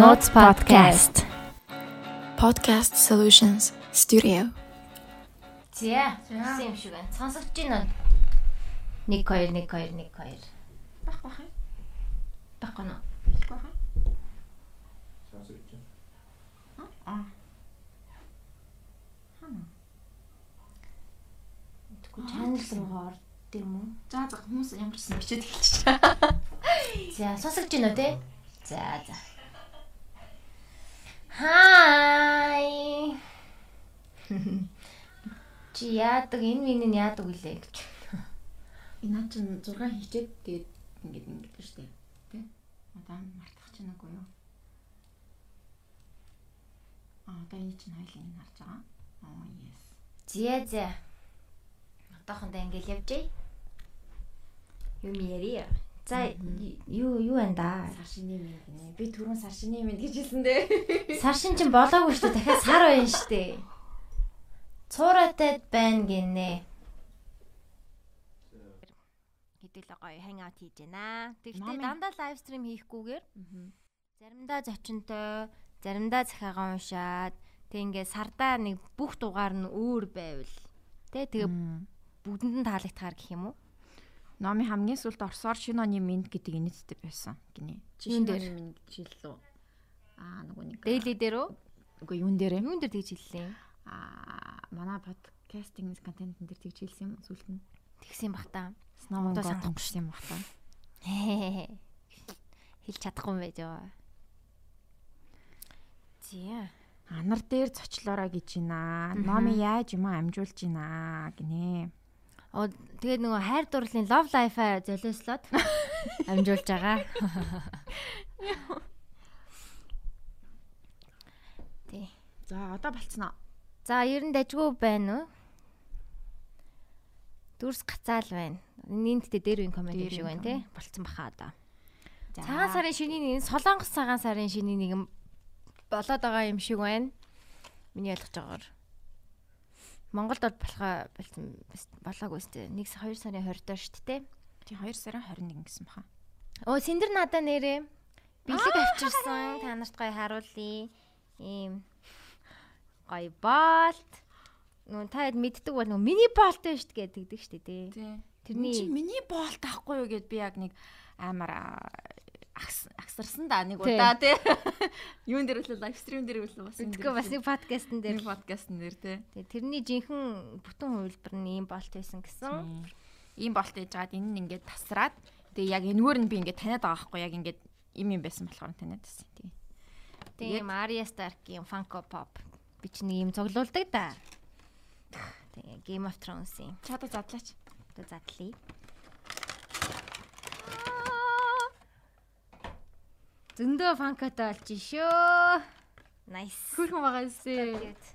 Notes podcast. Podcast Solutions Studio. Зя. Үсэн юм шиг байна. Сонсогч байна. 1 2 1 2 1 2. Бах бах. Баггүй нөө. Бах. Аа. Тэгвэл channel руугаа орд юм уу? За за хүмүүс ямарсан бичээд эхэлчих. За, сонсогч байна уу те? За, за. Хай. Чи яадаг энэ минь яадаг үлээ гэж. Энэ чинь 6 хийчээд тэгээд ингээд шүү дээ. Тэ? Одоо мартах чинь үгүй юу? Аа, одоо энэ чинь хоёлын энэ харж байгаа. Аа, yes. Зя, зя. Одоохондоо ингээл явжээ. Юм ярий. За, юу юу байна да? Сар шиний минь гинэ. Би түрүүн сар шиний минь гэж хэлсэн дээ. Сар шин чинь болоогүй шүү дээ. Дахиад сар байна шүү дээ. Цуураатай байна гинэ. Хэдүүлээ гоё hang out хийж байна. Тэгвэл дандаа лайв стрим хийхгүйгээр заримдаа зочинтой, заримдаа захиагаа уншаад тэг ингээ сардаа нэг бүх дугаар нь өөр байвал тэ тэгээ бүгдэнд нь таалагдахаар гэх юм уу? Номи хамгийн сүлд орсоор шинэ оны минь гэдэг инээдтэй байсан гинэ. Шинэ дээр? минь гэж хэллээ. Аа, нөгөө нэг. Daily дээр үү? Үгүй юун дээр? Юун дээр тэгж хэллээ? Аа, манай подкастинг контентын дээр тэгж хэлсэн юм сүлд нь. Тэгсэн бах та. Сномон Одоо санахгүй юм бах та. Хэлж чадахгүй юм байж байгаа. Зя. Анар дээр зочлоороо гэж байна. Номи яаж юм амжуулж байна гинэ. Тэгээд нөгөө хайр дурлалын love life-а золиослоод амжуулж байгаа. Тий. За, одоо болцсноо. За, ер нь дажгүй байна уу? Дүрс гацаал байна. Тэ дээр үн комент үн байна тий. Болцсон баха одоо. Цагаан сарын шинийн нэг солонгос цагаан сарын шинийн нэг болоод байгаа юм шиг байна. Миний ойлгож байгаагаар. Монголд бол болохоо болсон болоогүй сте. 1 2 сарын 20 доо шүү дээ. Тий 2 сарын 21 гэсэн баха. Оо Синдэр надаа нэрээ бэлэг авчирсан. Та нарт гоё харуулъя. Ийм гоё болт. Нөө та хэд мэддэг бол нөө мини болт дээ тэгдэг шүү дээ. Тий. Тэрний- чи миний боолт авахгүй юу гэд би яг нэг амар агсарсан да нэг удаа тий. Юун дээр үлээ лайв стрим дээр үлээ бас энэ бас нэг подкастн дээр подкастн дээр тий. Тэгээ, тэрний жинхэнэ бүтэн хувилбар нь ийм болт байсан гэсэн. Ийм болт ээж жаад энэ нь ингээд тасраад тэгээ яг энэгээр нь би ингээд таниад байгаа байхгүй яг ингээд им юм байсан болохоор таниад байсан тий. Тийм Arya Stark-ийн Funko Pop би ч нэг юм цуглуулдаг да. Тэгээ Game of Thrones-ийн Чада задлаач. одоо задлаа. Зөндөө Funko-тай болж шөө. Nice. Хөрхөн байгаа. Cute.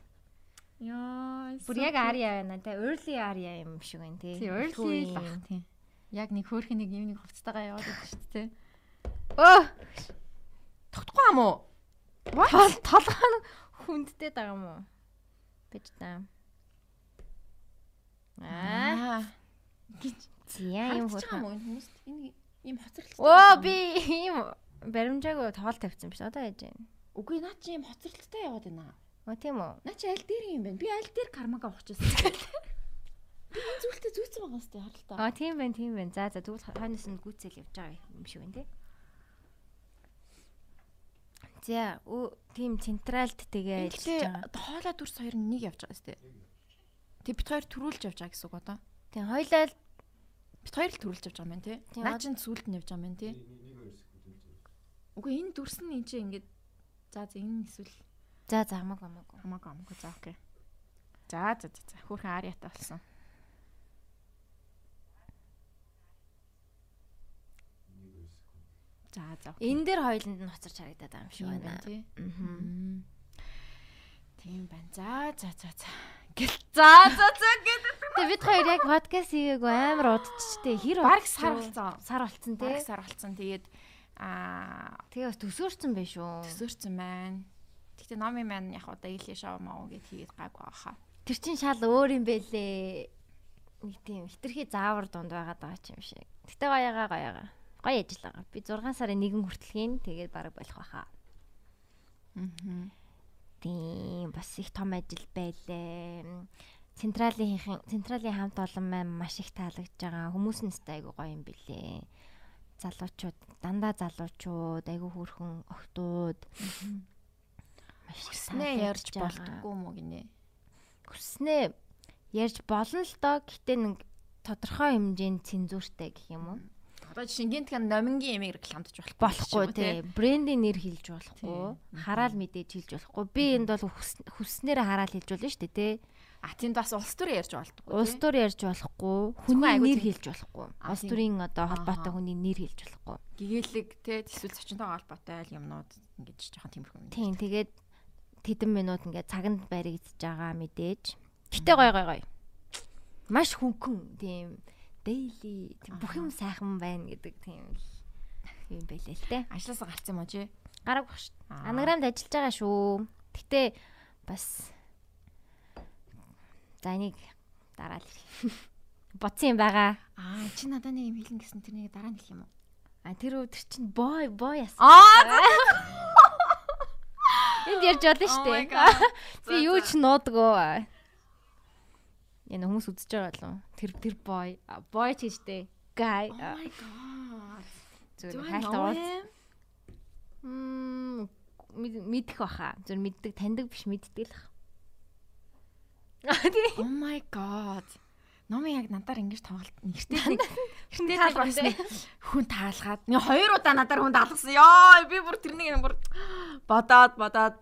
Яа. Бүр яг Arya байна те. Early Arya юм шиг байна те. тий early л баг тий. Яг нэг хөөрхөн нэг юм нэг хувцастайгаа яваад байдаг шүү дээ. Өө, Тогтохгүй юм уу? тол толгой хүндтэй байгаа юм уу? Бэж та. Аа, гэж зя юм хөрхөн. юм уу энэ ийм хоцролтой. Оо би ийм баримжаагүй тоол тавьсан биш одоо яаж байна? Үгүй наа чи ийм хоцролттой яваад байна. Оо тийм үү? Наа чи аль дээр юм бэ? Би аль дээр кармага ухчихсан. Би энэ зүйлтэй зүйцсэн байгаа сте харалтаа. Аа тийм байна, тийм байна. За за тэгвэл хойноос нь гүйцэл явж байгаа юм шиг байна тий. За, тийм централд тэгээ ажиллаж байгаа. хоолой дүрс хоёр нь нэг явж байгаа сте. Тэг бит хоёр төрүүлж явж байгаа гэсэн үг одоо. Тийм хоёлаа Бит хоёр л төрүүлж явж байгаа юм байна те. Тийм, Наа чин сүулт нь явж байгаа юм байна те. Үгүй энэ дүрс нь энэ чи ингээд за за энэ эсвэл за за хамаагүй хамаагүй. хамаагүй хамаагүй за окей. За за за хөөрхөн ариатай болсон. За за. Энэ дээр хоёуланд нь хоцорч харагдаад байгаа юм шиг байна. Аа. Тийм байна. За за за за. Гэл за за за гэдэг. Тэгээ бид хоёр яг подкаст хийгээгүй амар удчихтэй хэр удчих сар болсон. Сар болцсон тий. Сар болсон. Тэгээд аа Тэгээ бас төсөөрцөн байх шүү. төсөрсөн байна. Гэхдээ номи маань яг одоо илийн шоу маа гэд хийгээд гайгүй баха. Тэр чин шал өөр юм бэлээ. Нэг тийм хитрхи заавар дунд байгаа ч юм шиг. Гэтэ гоёгаа гоёгаа. Гоё ажил байгаа. Би 6 сарын 1 хүртэлхийн тэгээд бараг болох байхаа. Мгм. Тийм бас их том ажил байлээ. Централийн централийн хамт олон маань маш их таалагдж байгаа. Хүмүүс нь өстэй айгу гоё юм билээ. Залуучууд, дандаа залуучууд, айгу хөөрхөн охтууд маш Хүснээ ярьж болдгоо юм уу гинэ. Хүснээ ярьж болно л доо. Гэтэ нэг тодорхой хэмжээнд цензуртай гэх юм уу? Одоо гинтхэн номингийн ямиг рекламдж болохгүй. тий. Брендийн нэр хэлж болохгүй. Хараал мэдээж хэлж болохгүй. Би энд бол хүс- хүснээрээ хараал хэлж болно шүү дээ тий. А тийм бас улс төр ярьж болдгоо. Улс төр ярьж болохгүй. Хүний нэр хэлж болохгүй. Улс төрийн одоо холбоотой хүний нэр хэлж болохгүй. гэгээлэг те эсвэл зочинтой холбоотой айл юмнууд ингэж жоохон тиймэрхүү юм. Тийм тэгээд тэдэн минут ингээд цаганд баригдаж байгаа мэдээж. Гэтэ гой гой гой. Маш хөнгөн тийм daily бүх юм сайхан байна гэдэг тийм л юм байлээ л те. Ажлаасаа гарсан юм уу чи? Гараг баг шүү. Аа. Анаграмд ажиллаж байгаа шүү. Гэтэ бас за энийг дараа л ирэх. Бодсон юм байгаа. Аа чи надад нэг юм хэлнэ гэсэн тэрнийг дараа нь хэлэх юм уу? А тэр өдөр чинь бой бой ясан. Аа Энд ярьж болно шүү Oh дээ. Би юу ч нуудгаа. Энэ хүмүүс үзэж байгаа болов. Тэр тэр бой. Бой ч гэжтэй. Guy. Oh my god. Зүгээр Зөв хайлт ноо уул. юм. Мм мэд- мэдэх баха. Зөв мэддэг, таньдаг биш мэддэг л бах. Oh my god. Номи яг надаар ингэж тоглолт нэртэй таал таалгасан хүн таалгаад нэг хоёр удаа надаар хүн таалгасан. Йоо би бүр тэрнийг бүр бодоод бодоод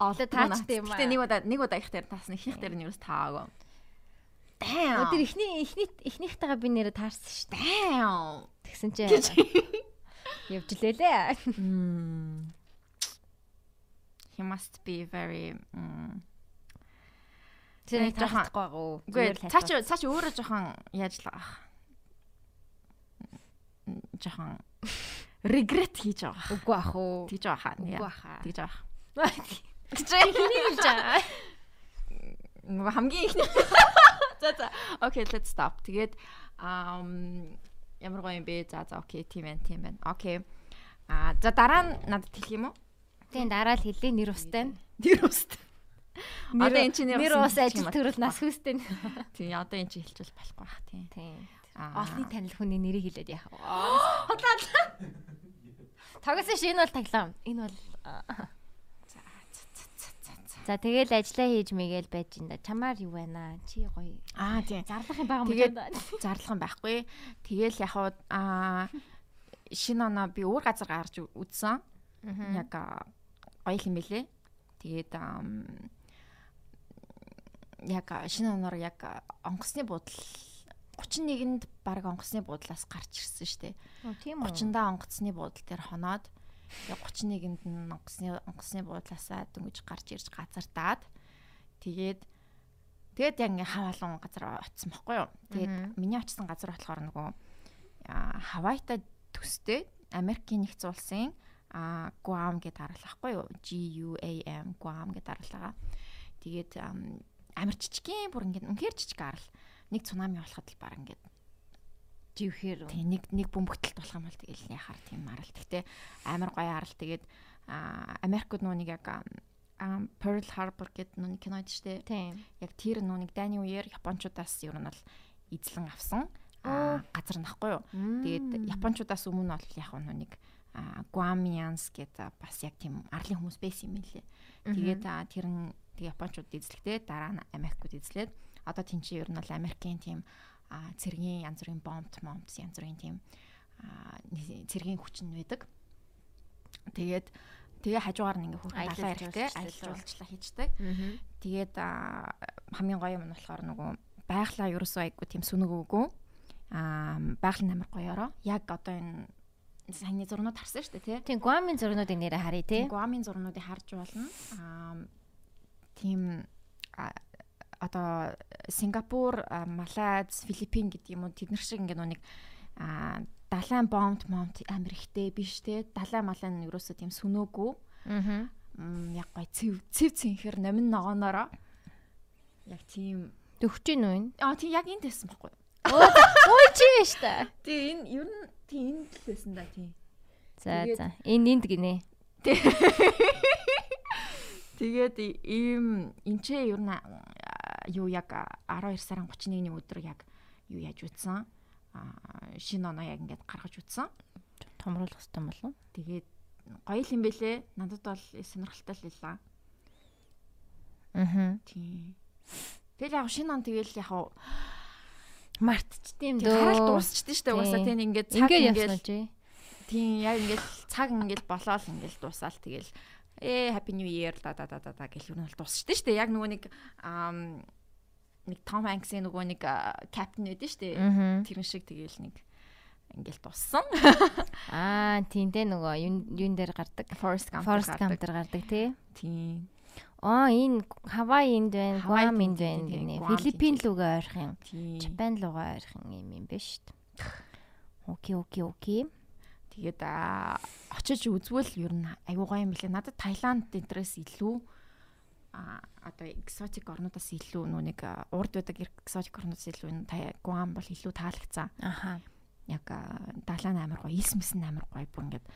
Олоо таачтай юм аа. Гэтэ нэг удаа нэг удаа их дээр таасна. Их дээр нь юу ч таагүй. Damn. Өдөр ихний ихний ихнийхтэйгээ би нэрээ таарсан шүү дээ. Damn. Тэгсэн чинь явж лээ. Hmm. He must be very mm. Нэг жоохон- таахгүй гоо. Үгүй цаач цаач өөрөө жоохон яаж л ах. Жоохон regret хийж байгаа. Үгүй ах уу. Тэгж байгаа хаа. Үгүй ахаа. Тэгж байгаа. Гэж хэнийг хэлж байгаа. Хамгийн ихний. За за. Okay, let's stop. Тэгээд um ямар гоё юм бэ? За за окей, тийм байна, тийм байна. Окей. А за дараа нь надад хэлэх юм уу? Тийм дараа л хэлээ нэр устай. Нэр уст. Одоо энэ чинь нэр ус ажил төрөл нас хүстэй. Тийм, одоо энэ чинь хэлчихвэл болохгүй бах тийм. Тийм. Аа. Олны танил хүний нэрийг хэлээд яах вэ? Хотлаа. Тогсон ш энэ бол таглаа. Энэ бол За тэгэл ажиллаа хийж мэгээл байж энэ чамаар юу байна? Чи гоё. Аа тийм. Зарлах юм байгаа юм Тэгээд зарлах юм байхгүй. Тэгэл яг аа шинэ оноо би өөр газар гарч үзсэн. Яг гоё юм бэлээ. Тэгээд яг шинэ оноор яг онгоцны буудал 31-нд баг онгоцны буудлаас гарч ирсэн шүү дээ. Тийм үү. 30-даа онгоцны буудал дээр хоноод тэгээ 31-нд нь онгоцны онгоцны буудлаасаа дөнгөж гарч ирж газардаад тэгээд тэгээд яг ингээ хаваалун газар очсон байхгүй юу. Тэгээд миний очсон газар болохоор нөгөө Хавайта төстэй Америкийн нэгдсэн улсын Guam гэдэг дараалахгүй юу? G U A M Guam гэдэг дараалгаа. Тэгээд амар жижигхэн бүр ингээд үнэхээр жижиг арал нэг цунами болоход л баг ингээд живхээр. Тэг нэг нэг бөмбөгтөлт болох юм бол тэгэл яхаар тийм арал. Гэхдээ амар гоё арал. Тэгээд Америкт нэг яг Pearl Harbor гэдэг нэг кино дээ. Тийм. Яг тэр нэг дайны үеэр японочдоос ер нь бол эзлэн авсан газар нахгүй юу. Тэгээд японочдоос өмнө бол яг аа Guamians гэдэг бас яг тийм арлын хүмүүс байсан юм лээ. Тэгээд тэр нь тэг японочдод эзлэхдээ дараа нь Америкууд эзлээд одоо тийм чи ер нь бол Америкийн тийм цэргийн янз бүрийн бомб момт янз бүрийн тийм цэргийн хүчин байдаг. Тэгээд тэгээ хажуугаар нь ингээ хүүхэн далаа ирэхтэй Аялал аялжуулчлаа хийждэг. Тэгээд хамгийн гоё юм нь болохоор нөгөө байглаа ерөөсөө айгу тийм сүнэг өгөө. А байгалийн амар гоёороо яг одоо энэ саяны зурнууд харсан шүү дээ тий. Тийм Гуамын зурнуудын нэрээ харъя тий. Гуамын зурнуудыг харж болно. Аа тийм одоо Сингапур, Малайз, Филиппин гэдэг юм уу тэд нар шиг ингээ нэг а далайн бомб момт амир ихтэй биш те. Далайн нь ерөөсөө тийм сүнөөгүй. Аа. Яг гой цэв цэв цэнхэр номин ногооноороо яг тийм Төвч гин үү? аа тийм яг энд байсан байхгүй. Ой чи биш та. Тийм энэ ер нь тийм энд л байсан да тийм. За за. Энэ энд гинэ. Тэгээд ийм эмчээ ер нь юу яг 12 сарын 31-ний өдөр яг юу яаж үтсэн? Аа шинэ оноо яг ингээд гаргаж үтсэн. Томруулах хэрэгтэй болов. Тэгээд гоё юм бэлээ. Надад бол сонирхолтой л байлаа. Аа. Тийм. Тэгэл яг шинэ он тэгэл яг мартчихдээ юм дөө. Харал дуусчихдээ штэ угаасаа тийм ингээд цаг ингээд тийм яг ингээд цаг ингээд болоод ингээд дуусаал тэгэл ээ happy new year да да да да юу нь бол дуусчихдээ штэ яг нөгөө нэг нэг Том Хэнксийн нөгөө нэг капитан байдэн штэ тэрэн шиг тэгэл нэг ингээл туссан. Аа тийм дээ нөгөө юун дээр гардаг. Forest Gump Forest Gump дээр гардаг тий. Тийм. Аа энэ Хавайинд байна, Гуаминд байна гинэ. Филиппин ойрох юм. Japan лугаа ойрох юм юм биш шүү дээ. Окей, окей, окей. Тэгээд очиж үзвэл ер нь аюу гоё юм билээ. Надад Таиланд энтрээс илүү а одоо экзотик орнуудаас илүү нөө нэг урд байдаг экзотик орнуудаас илүү энэ Гуам бол илүү таалагцсан. Аха яг далайн амар гоё, илс мэсэн амар гоё бүр ингээд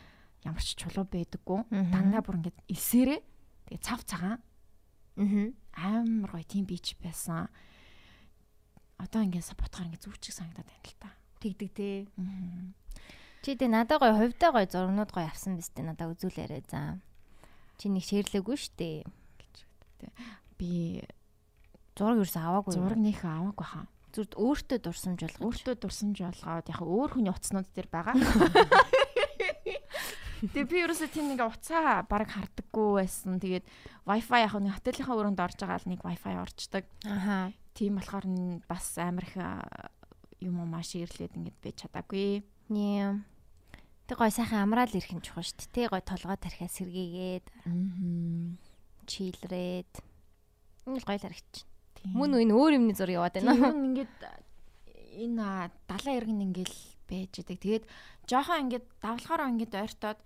ямар ч чулуу байдаггүй. Дандаа бүр ингээд илсээрээ тэгээ цав цагаан. Аа амар гоё тийм бич байсан. Одоо ингээд ботхоор ингээд зүвчиг санагдаад байна л та. Тэгдэг те. Чи дэ надад гоё хувьдаа гоё зургнууд гоё авсан биз дээ надад үзүүлээрэй за. Чи нэг шеэрлээгүй штэ. Би зураг ерөөс аваагүй. Зураг нөх аваагүй хаа зүрд өөртөө дурсамж болгож өөртөө дурсамж болгоод яг өөр хүний утаснууд дээр байгаа. Тэгээ би ерөөсөө тийм нэг уцаа баг хардаггүй байсан. Тэгээд Wi-Fi яг нэг хотелийнхаа өрөөнд орж байгаа л нэг Wi-Fi орчдөг. Аха. Тийм болохоор бас амар их юм уу маш ирлээд ингэж байж чадаагүй. Тийм. Тэг гой сайхан амраал ирэх юм чухал шүү дээ. Тэг гой толгой тархиа сэргийгээд. Аа. Чийлрээд. Ингээл гоё л харагч. Мөн энэ өөр юмны зур яваад байна. Тийм ингээд энэ далайн иргэн ингээл байж идэг. Тэгээд жоохон ингээд давлахаараа ингээд ойртоод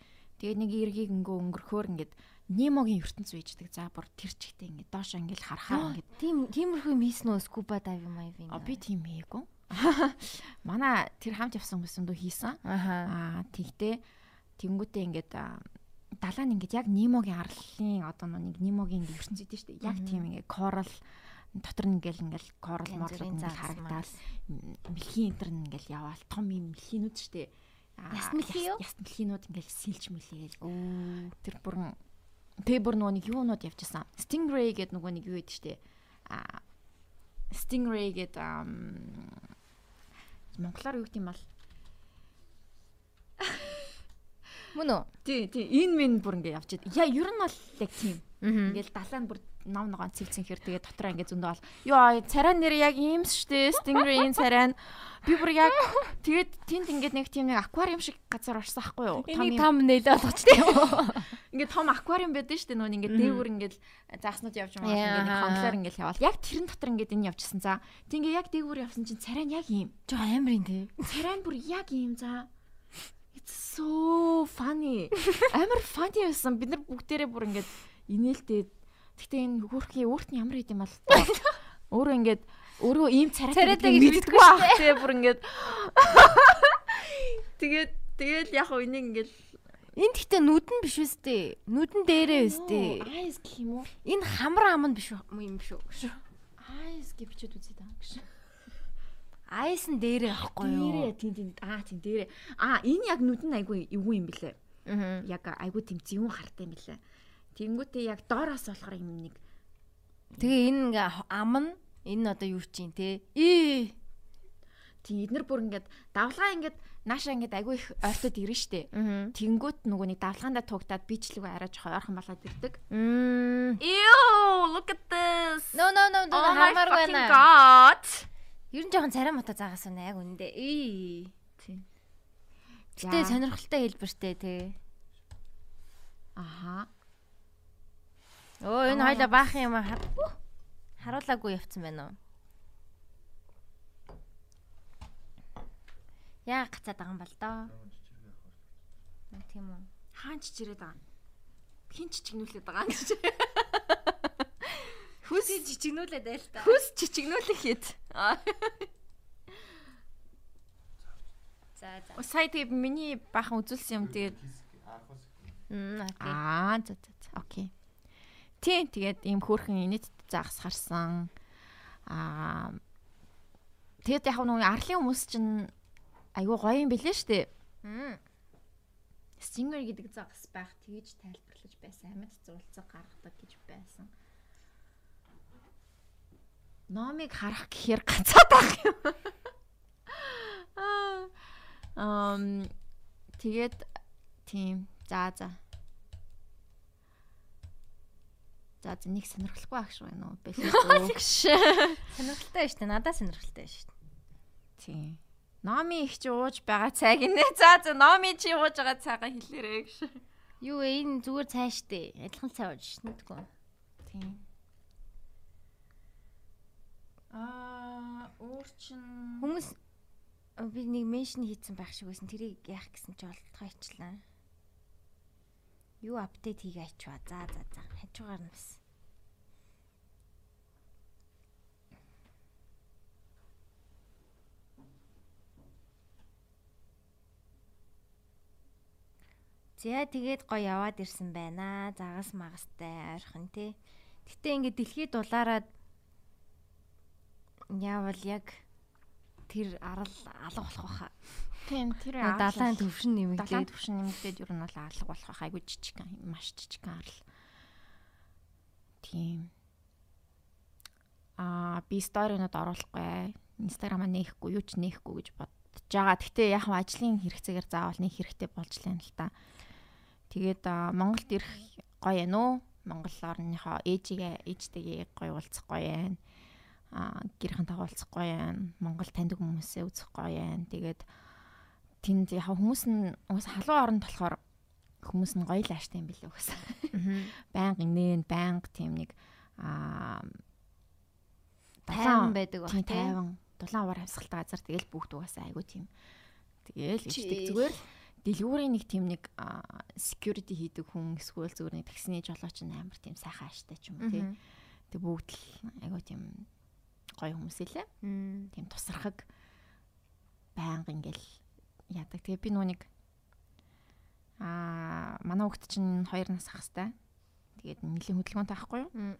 тэгээд нэг эргийг ингээ өнгөрөхөөр ингээд Немогийн ертөнц үйж идэг. За бүр тэр чигтээ ингээд доош ингээд харахаа ингээд тийм тиймэрхүү хийсэн нөө скуба дайв майвин. А би тийм хийгээгүй. Манай тэр хамт явсан хүмүүс дөө хийсэн. Аа тэгтээ тэнгүүтээ ингээд далайн ингээд яг Немогийн арлын одоо нэг Немогийн ертөнц үйдэж штэ. Яг тийм ингээд корал дотор нь ингээл ингээл корал морлууд ингээл харагдаад мэлхийн энтер нь ингээл яваал. Том юм мэлхийнүүд штэ яс мэлхий юу? яс мэлхийнүүд ингээл сэлж мэлхийгээл тэр бүрэн тэг бүр нөгөө нэг юунууд явжсан stingray гэдэг нөгөө нэг юу гэдэг штэ а stingray гэдэг монголоор юу гэдэг юм бол Мөн үү? Тий, тий. Энэ минь бүр ингээ явж идэв. Я ер нь бол яг тийм. Ингээл далайн бүр ном ногоон цэвцэн хэр тэгээ дотроо ингээ зөндөө бол. Йоо, царай нэр яг ийм штэ. Stingray-ийн царай нь би бүр яг тэгээд тэнд ингээд нэг тийм нэг аквариум шиг газар орсон ахгүй юу? Том том нэлээ болгоч тийм? Ингээд том аквариум байдаг штэ нөө ингээд дээгүр ингээд зааснууд явж байгаа ингээд нэг хонглоор ингээд явал. Яг тэрэн дотор ингээд энэ явжсэн за. Тэг ингээ яг дээгүр явсан чинь царай нь яг ийм. Жоо амарын тий. Царай нь бүр яг ийм за It's so funny. Амар funny байсан. Бид нар бүгдээрээ бүр ингээд инээлдээд Гэтэ энэ хөөрхийн өөрт нь ямар идэм бол өөрөө ингээд өөрөө ийм царайтай мэддэггүй байх тэгээ бүр ингээд тэгээд тэгэл яг уу энийг ингээд Энд гэхдээ нүдэн биш үстэй. Нүдэн дээрээ үстэй. Айс гэх юм уу? Энэ хамар ам нь биш юм биш үү? Айс гэж бичээд үзье даа гэж. Айс нь дээрээ ахгүй юу? Дээрээ тийм тийм аа тийм дээрээ. Аа энэ яг нүдэн айгүй эвгүй юм бэлээ. Аа. Яг айгүй тийм зүүн хартай юм бэлээ. Тэнгүүтээ яг доороос болохоор юм нэг. Тэгээ энэ ингээ ам нь энэ одоо юу чинь те? Ээ. Тийм эднэр бүр ингээд давлгаа ингээд нааша ингээд агүй их ойртод ирнэ штэ. Тэнгүүт нөгөө нэг давлгаандаа тугтаад би ч лгүй арай жоохон ойрхон болоод ирдэг. Ew, look at this. No no no no oh хармааргүй байна. God. Ер нь жоохон царай мата заагаас үнэ яг үндэ. Ээ. Тийм. Гэтэ сонирхолтой хэлбэртэй те. Аха. Оо энэ хоёлаа баах юм харуулаагүй явцсан байна уу? Яа гацаад байгаа юм бол доо. Тийм үү. Хаан чичирээд байгаа. Хин чичигнүүлээд байгаа юм гэж. Хүс чичигнүүлээд байл та. Хүс чичигнүүлэх хэд. За за. Сая тэгээ миний баахан үзүүлсэн юм тэгээд. Аа за за окей. Тийм тэгээд ийм хөөрхөн инэт загас харсан. Аа тэгээд яг нөгөө арлын хүмүүс чинь айгүй гоё юм билээ штэ. Singer гэдэг загас байх тэгэж тайлбарлаж байсан. Амьд зуулцаг гаргадаг гэж байсан. Номыг харах гэхээр ганцаад байх юм. Аа. Ам тэгээд тийм за за. За нэг сонирхолтой байх шүү байна уу? Бэлээ гэж. Сонирхолтой шүү дээ. Надад сонирхолтой шүү дээ. Тийм. Номи их чи ууж байгаа цайг нэ. За за номи чи ууж байгаа цайгаа хэлээрэй гэж. Юу вэ? Энэ зүгээр цай штэ. Адилхан цай ууж шнэ гэдэггүй. Тийм. Аа, өөр чин Хүмүүс би нэг меншн хийцэн байх шиг байсан. Тэрийг яах гэсэн чи олдгоо ичлаа. Юу апдейт хийгээ ачваа. За за за. Хажуугаар нь бас. За тэгээд гоё яваад ирсэн байна. Загас магастай ойрхон тий. Гэтэ ингээд дэлхийд дулаараад яавал яг тэр арал алга болох байхаа. Тийм тэр Далайн төвшин далайн нэмэгдээд төвшин нэмэгдээд ер нь бол алга болох байх айгүй жижигхан маш жижигхан арал. Тийм. Аа би сторинод оруулахгүй. Инстаграмаа нээхгүй, юу ч нээхгүй гэж бодож байгаа. Гэтэ яг хав ажлын хэрэгцээгээр заавал нээх хэрэгтэй болж лээ л та. Тэгээд Монголд ирэх гоё ээ нөө. Монгол орныхоо ээжигээ ээжтэйгээ гоё уулзах гоё ээ. Аа гэрхэн тагуулцах гоё ээ. Монгол таньдаг хүмүүсээ үзэх гоё ээ. Тэгээд тэнд яг хүмүүс нь уус халуун оронд болохоор хүмүүс нь гоё лааштай юм билээ угсаа. Баян инээн, баян тийм нэг аа тайван байдаг баг тайван. Дулаан аваар хавсгалтай газар тэгэл бүгд угаасаа айгу тийм. Тэгэл ичдэг зүгээр л дэлгүүрийн нэг тийм нэг security хийдэг хүн эсвэл зүгээр нэг таксины жолооч нь амар тийм сайхан ааштай ч юм уу тий. Тэг бүгд л айгу тийм гоё хүмүүс илээ. Тийм тусрахаг байнга ингээл яадаг. Тэгээ би нэг аа манай хүүхд чинь 2 нас ахстай. Тэгээд нэлийн хөдөлгөөнтэй ахгүй юу?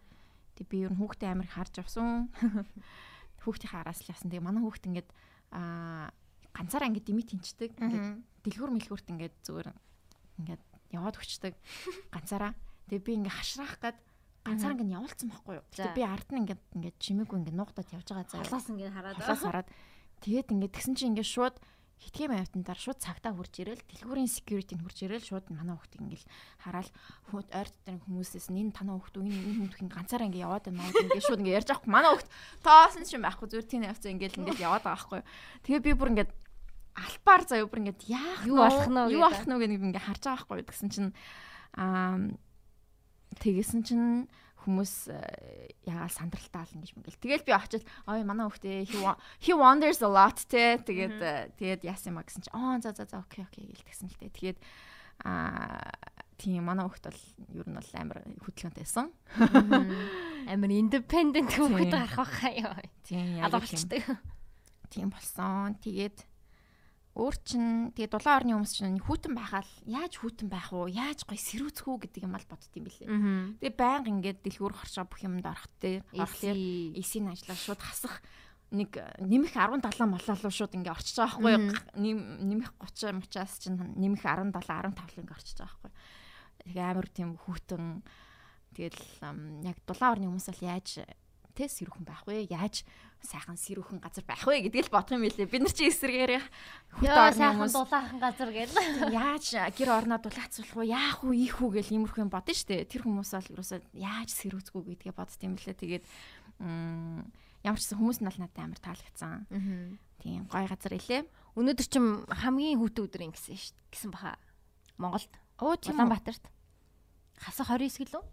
Тэг би ер нь хүүхдээ амар харж авсан. Хүүхдийн хараас л явсан. Тэгээ манай хүүхд ингээд аа ганцаараа ингээд дими тэнчдэг. Ингээд Мгм. дэлгүүр мэлгүүрт ингээд зүгээр ингээд яваад өчтдөг ганцаараа. Тэгээ би ингээд хашраах гад ганцаараа ингээд явуулсан байхгүй юу. Тэгээ би ард нь ингээд ингээд чимээгүй ингээд нуугдаад явж байгаа заяа. Халаас ингээд хараад. Халаас хараад тэгээд ингээд тэгсэн чинь ингээд шууд хитгэн автантаар шууд цагтаа хурж ирээл дэлгүүрийн security-нд хурж ирээл шууд манай хүүхд ингээд хараал хүүд ойрт дээр хүмүүсээс энэ танаа хүүхд энэ энэ хүүхдийн ганцаараа ингээд яваад байна ингээд шууд ингээд ярьж авахгүй. Манай хүүхд тоосон ч юм байхгүй зүгээр тийм авцаа ингээд ингээд яваад байгаа байхгүй. Тэгээ би бүр ингээд албаар заяа бүр ингээд яах Юу болох нь юу болох нь гэдэг ингээд харж байгаа байхгүй. Гэсэн чинь аа тэгээсэн чинь хүмүүс э, яагаад сандралтай ална гэж мэгэл. Тэгэл би очиж ой манай хүүхдээ he wonders a lot те тэгээд тэгээд яасан юм а гэсэн чинь аа за за за окей окей гэл тэгсэн л те. Тэгээд аа тийм манай хүүхд бол ер нь бол амар хөдөлгөөнтэй байсан. Амар independent хүүхэд Тийм. гарах байхаа ёо. Тийм болчтой. Тийм болсон. Тэгээд өөр чин тэгээд дулаан орны хүмүүс чинь хүүтэн байхаал яаж хүүтэн байх уу? Яаж гоё сэрүүцэх үү гэдэг юм ал бодд юм билээ. Мм. Тэгээ байнга ингээд дэлгүүр хоршоо бүх юмд орох орохлоор Эси. эсийн ажиллаа шууд хасах нэг нэмэх 17 молоо руу шууд ингээ орчиж байгаа байхгүй нэмэх 30 мучаас чинь нэмэх 17 15 л ингээ орчиж байгаа байхгүй? Тэгээ амар тийм хүүтэн тэгэл яг дулаан орны хүмүүс бол яаж тэ сэрүүхэн байх вэ? Яаж сайхан сэрүүхэн газар байх вэ гэдгийг л бодох юм билээ. Бид нар чи эсрэгээр орны сайхан хүмүүс дулаахан газар гэл. яаж гэр орноо дулаацуулах вэ? Яах вэ? Ийх үү гэл иймэрхүү юм бодно штэ. Тэр хүмүүс бол ерөөсөө яаж сэрүүцгүү гэдгээ бодд юм лээ. Тэгээд ямар ч хүмүүс нь бол надад амар таалагдсан. Тийм гой газар илээ. Өнөөдөр чим хамгийн хүүтэн өдөр юм гэсэн шүү дээ. Гэсэн баха. Монголд. Оо тийм. Улаанбаатарт. Хасах 29 гэлөө?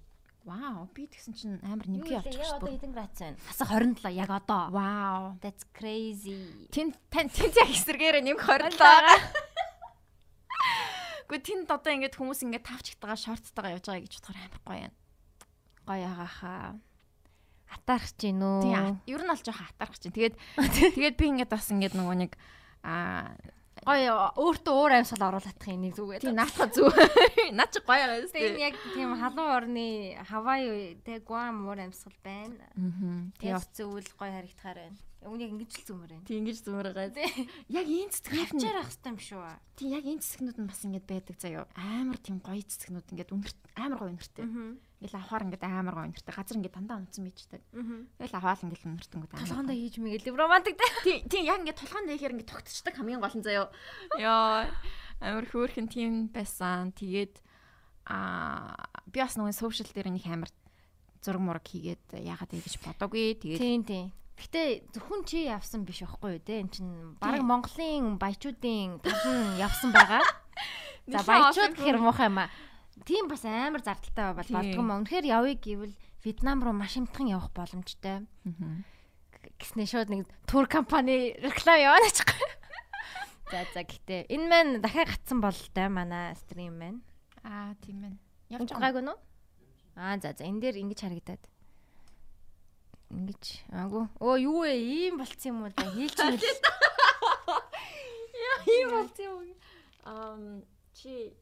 Вау, би тэгсэн чинь амар нэмгээ явчих шүү одоо хэдэн градус байна? Хасах 27 яг одоо. Вау. That's crazy. Тин тань тин яг эсрэгээрээ нэмэх хорилоо. Гэхдээ тэнд одоо ингээд хүмүүс ингээд тавчтайгаа шорттайгаа явж байгаа гэж бодохоор амар гоё юм. Гоё агааха. Атаарч гин үү? Тийм ер нь бол жоохон хатаарх чинь. Тэгээд тэгээд би ингээд бас ингээд нөгөө нэг аа гоё өөртөө уур амьсгал оруулах юм нэг зүгээр. Тийм наатах зүг. Наа чи гоё байна Тэгээ энэ яг тийм халуун орны Хавай тэг Гуам уур амьсгал байна. Аа. Тэгээ зөвл гоё харагдахаар байна. Яг ингэж л зүмэр байна. Тийм ингэж зүмэр байгаа. Яг энэ цэцгнүүд нь Хавчаар ах хэвээр юм шүү. тийм яг энэ цэцгнүүд нь бас ингэж байдаг заяа. Амар тийм гоё цэцгнүүд ингэж үнэр амар гоё үнэртэй. Ингээл авахаар ингэж амар гоё үнэртэй. Газар ингэж дандаа унтсан бичдэг. Тэгэл аваал ингэж үнэртэнгүүд амар. Толгоондоо хийж мэгээл романтик дээ. Тийм тийм яг ингэ толгойн дээхээр ингэ тогтцдаг хамгийн гол нь заяа. Яа амар хөөрхөн тийм байсан. Тэгээд аа би бас нөгөө сошиал дээр нэг амар зураг мураг хийгээд яагаад ингэж бодоогүй. Тэгээд Тийм тийм. Гэтэ зөвхөн чи явсан биш байхгүй юу те эн чин баг Монголын баячуудын таван явсан байгаа. За баячууд гэхэр муухай юм аа. Тийм бас амар зардалтай бол болдгоо мөн. Үнэхээр явъя гэвэл Вьетнам руу маш хямдхан явах боломжтой. Гэснээ шууд нэг тур компани реклам яваад очих. За за гэтээ энэ маань дахиад гацсан бол та манай стрим маань. аа тийм ээ. Явж Явж байгаа. байгаагүй нөө? Аа за за энэ дээр ингэж харагдаад. Ингэж аагүй. Оо юу вэ? Ийм болцсон юм уу да? Хийлч юм. Ийм болсон юм. Ам чи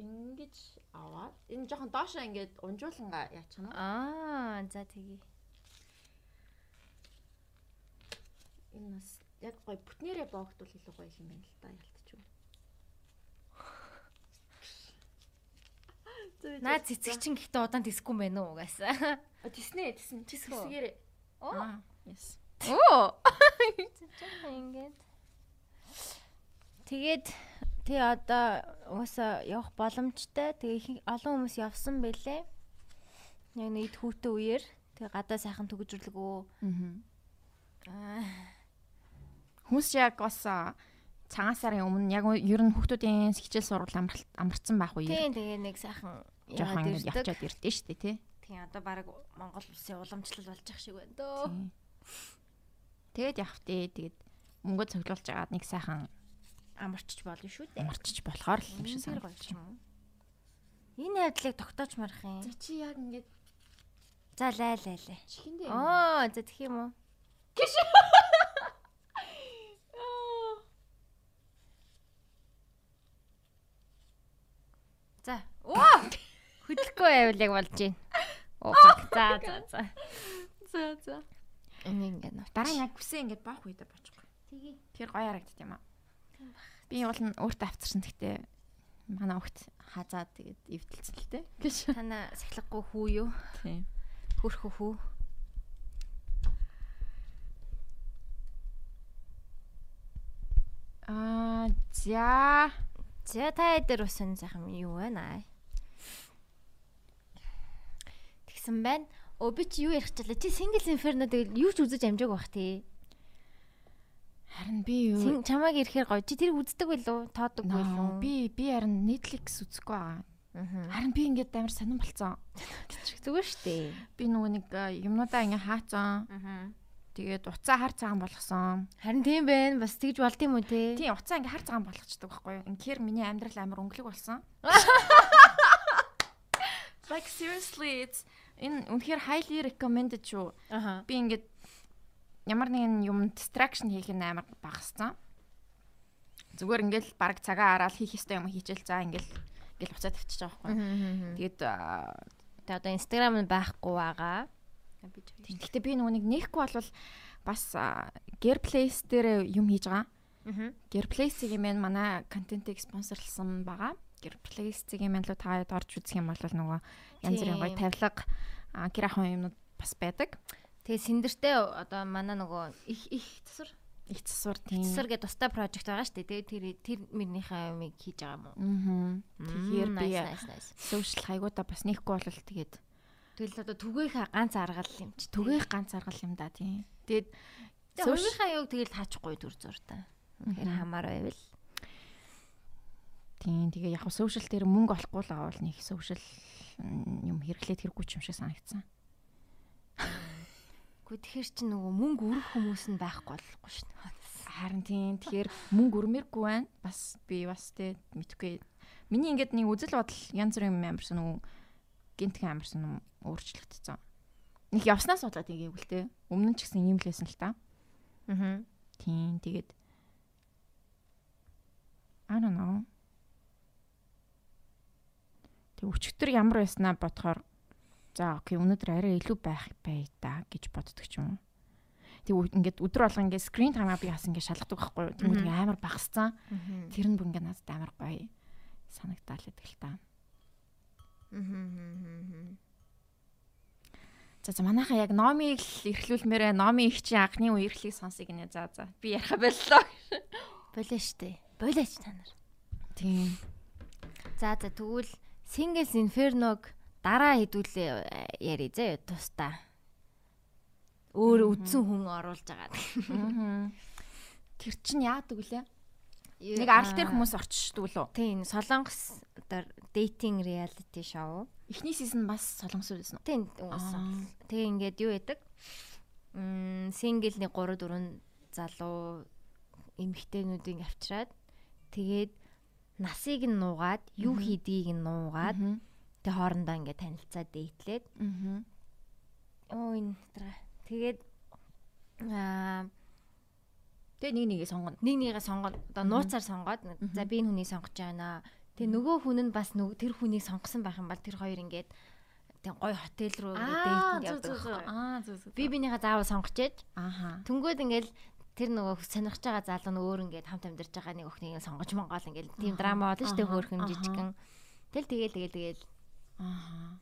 ингэж аваад энэ жоохон доошоо ингээд унжууланга яачих нь. Аа за тэгье. Энэ бас яг гой бүтнээрээ боогдвол илүү гоё юм байна л да ялтчихв. Наа цэцэг чин гэхдээ удаан тисгүй юм байна уу тэснэ чи Тэсгүү. сэсгээрээ. Оо. Yes. Оо. Ингээд. Тэгээд тий одоо угаасаа явах боломжтой. Тэгээ их олон хүмүүс явсан бэлээ. Яг нэг хүүтэй үеэр тэгээ гадаа сайхан төгжрлөгөө. Аа. Хүмүүс яг бас а, цагаан сарын өмнө яг ер нь хүүхдүүдийн хичээл сургууль амарсан байх үе. Тийм тэгээ нэг сайхан яваад ирдэг. явчаад ирдэ штэ тий. Тийм одоо баг Монгол улсын уламжлал болж ах шиг байна дөө. Тий. Тэгээд явах тий. Тэгээд мөнгө цоглуулж агаад нэг сайхан Амарчч болно шүү дээ. амарчиж болохоор л юм шиг санагдаж юм. Энэ хайдлыг тогтоож марах юм. За чи яг ингээд За лай лай лай. чихэндээ. Оо за тэгэх юм уу? За. Оо! Хөдлөхгүй байвал яг болж байна. Оо. За за за. За за. Ингээд нууц. Дараа яг хүсээ ингээд баах үедээ боочихгүй. Тэгээ. Тэр гоё харагддаг юм аа. Би уул нь өөртөө авчирсан гэхдээ манай огт хазаад тэгээд эвдэлсэн л дээ. Гэж. Тана сахилгагүй хүү юу? Тийм. Хөрхөө хүү. Аа за. За та дээр энэ сайхан юу байна аа? Тэгсэн байна. Өө би чи юу ярих чилээ? Чи single inferno тэгэл юу ч үзэж амжааг бах тий. Харин би юу чамааг ирэхээр гоё. Чи тэр үздэг байлуу? Тоодог байлуу? би би харин Netflix үзэхгүй байгаа. Аа. Харин би ингээд амар сонирн болцсон. Зүгээр штэ. Би нөгөө нэг а, юмнуудаа ингээ хаацсан. Аа. Тэгээд уцаа хар цагаан болгосон. Харин тийм байна. Бас тэгж болд юм уу те? Тийм уцаа ингээ хар цагаан болгочдөг байхгүй юу? Инхээр миний амьдрал амар өнгөлөг болсон. Like seriously it's энэ үнэхээр highly recommended шүү. Би ингээд ямар нэгэн юм distraction хийх нь амар багассан. Зүгээр ингээл баг цагаа хараад хийх ёстой юм хийчихэл за ингээл ингээл уцаа тавьчихж байгаа байхгүй? Тэгээд Тэ одоо Instagram нь байхгүй байгаа. Гэхдээ би нэг нэхгүй болвол бас Gear Place дээр юм хийж байгаа. Аа. Gear Place-ийг юм манай контентыг спонсорлсон байгаа. Gear Place-ийг юм л та хэд орж үзэх юм бол нөгөө янз бүрийн гоё тавилга гэр ахуйн юмнууд бас байдаг. Тэгээ синдэртэй одоо манай нөгөө их их засвар Их засвар тийм. засвар гэдэг тустай прожект байгаа шүү дээ. Тэгээ тэр тэр мөрнийхээ юмыг хийж байгаа юм уу? Аа. Тэгэхээр би social хайгуудаа бас нэхгүй болвол тэгээд Тэгэл одоо түгээх ганц аргал юм чи. түгээх ганц аргал юм да тийм. Тэгээд хувийнхаа юг тэгэл таахгүй дүр зур та. Тэгэхээр хамаар байвал. Тийм тэгээ яг social дээр мөнгө олохгүй л авал нэг м, юм хэрэглээд хэрэггүй ч юм шиг санагдсан. Гэхдээ тэгэхэр чи нөгөө мөнгө өрөх хүмүүс нь байхгүй болохгүй дээ. Харин тийм тэгэхээр мөнгө өрмөргүй байна. Бас би бас тэ мэдхгүй. Миний ингээд нэг үзэл бодол янз бүрийн юм амарсан уу гинтхэн амарсан юм өөрчлөгдсөн. Нэг явснаас болоод игээгүй л тэ. Өмнө нь ч гэсэн ийм л байсан л та. Аа. Тийм тэгээд I don't know. Тэг өчигдөр ямар байснаа бодохоор за окей өнөөдөр арай илүү байх бай та гэж боддог ч юм уу. Тэг ингээд өдөр болго ингээд screen time-аа би бас ингээд шалгадаг байхгүй юу. Тэгмүүд ингээд амар багассан. Тэр нь бүр ингээд надад амар гоё санагдаал гэдэг л та. За за манайхаа яг номыг л эрхлүүлмээрээ номын их чи анхны үе эрхлийг сонсыг нэ за за би яхаа боллоо. Болоо штэ. Болооч та нар. Тийм. За за тэгвэл Singles Inferno-г дараа хэдүүлээ яри зэ тустаа. Өөр үдсэн хүн оруулж байгаа. Тэр чинь яадаг вүлээ? Нэг арал дээр хүмүүс орчдөг лөө. Тийм, Солонгос одоо dating reality show. Эхний сизон бас солонгос байсан уу? Тийм, уусан. Тэгээ ингээд юу яадаг? Мм, single-ний 3 4 залуу эмэгтэйнүүдийг авчираад тэгээд насыг нь нуугаад юу хийдгийг нь нуугаад тэг хоорондоо ингээ танилцаад дээтлээд. Оо энэ дараа тэгээд аа тэг нэг нэгээ сонгоно. Нэг нэгээ сонгоно. Одоо нууцаар сонгоод за би энэ хүнийг сонгож байна тэг нөгөө хүн нь бас тэр хүнийг сонгосон байх юм бол тэр хоёр ингээд тэг гой хотел руу дээтэнд явдаг аа зүг зүг би бинийхээ заавал сонгож ээж ааха түнгөөд ингээл тэр нөгөө сонирхож байгаа залуу нь өөр ингээд хамт амьдарч байгаа нэг өхнийг сонгож монгол ингээд тийм драма болно шүү дээ хөөрхөн жижигэн. Тэгэл тэгэл тэгэл тэгэл. Аа.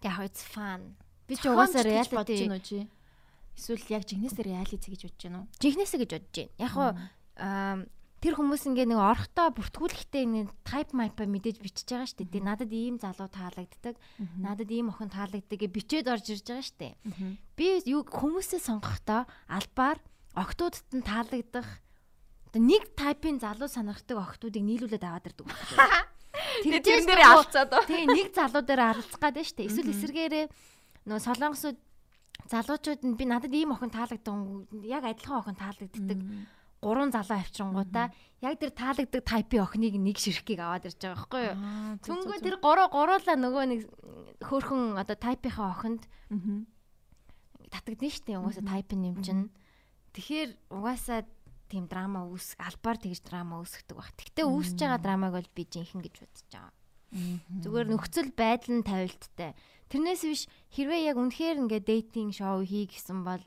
Тэг яг it's fun. Би ч угаасаа reality бодож байна уу чи? Эсвэл яг жигнэсээ reality гэж бодож байна уу? Жигнэсээ гэж бодож байна. Яг хуу тэр хүмүүс ингээ нэг орхотоо бүртгүүлэхдээ нэг type map мэдээж бичиж байгаа шүү дээ. Надад ийм залуу таалагддаг. Надад ийм охин таалагддаг гэж бичээд орж ирж байгаа шүү дээ. Би юу хүмүүсээ сонгохдоо албаар октоудад нь таалагдах нэг тайпын залуу санагддаг октоудыг нийлүүлээд аваад ирдэг. Тэр тэр дээр алцаад. Тэгээ нэг залуу дээр аралцах гэдэг дээ. Эсвэл эсэргээрээ нөө солонгосууд залуучууд нь би надад ийм охин таалагдсан яг адилхан охин таалагддаг гурван залуу авчирнгуудаа яг тэр таалагддаг тайпын охиныг нэг ширхгийг аваад ирж байгаа байхгүй юу. Түнгөө тэр гурав гуруула нөгөө нэг хөөхөн одоо тайпынхаа охинд татагдсан шүү дээ. Угаасаа тайпын нэмчин. Тэгэхээр угаасаа тийм драма үүс албаар тэгж драма үүсгдэг баг. Тэгтээ үүсэж байгаа драмаг бол би жинхэнэ гэж бодож байгаа. Зүгээр нөхцөл байдал нь тавилттай. Тэрнээс биш хэрвээ яг үнэхээр ингээ дейтинг шоу хий гэсэн бол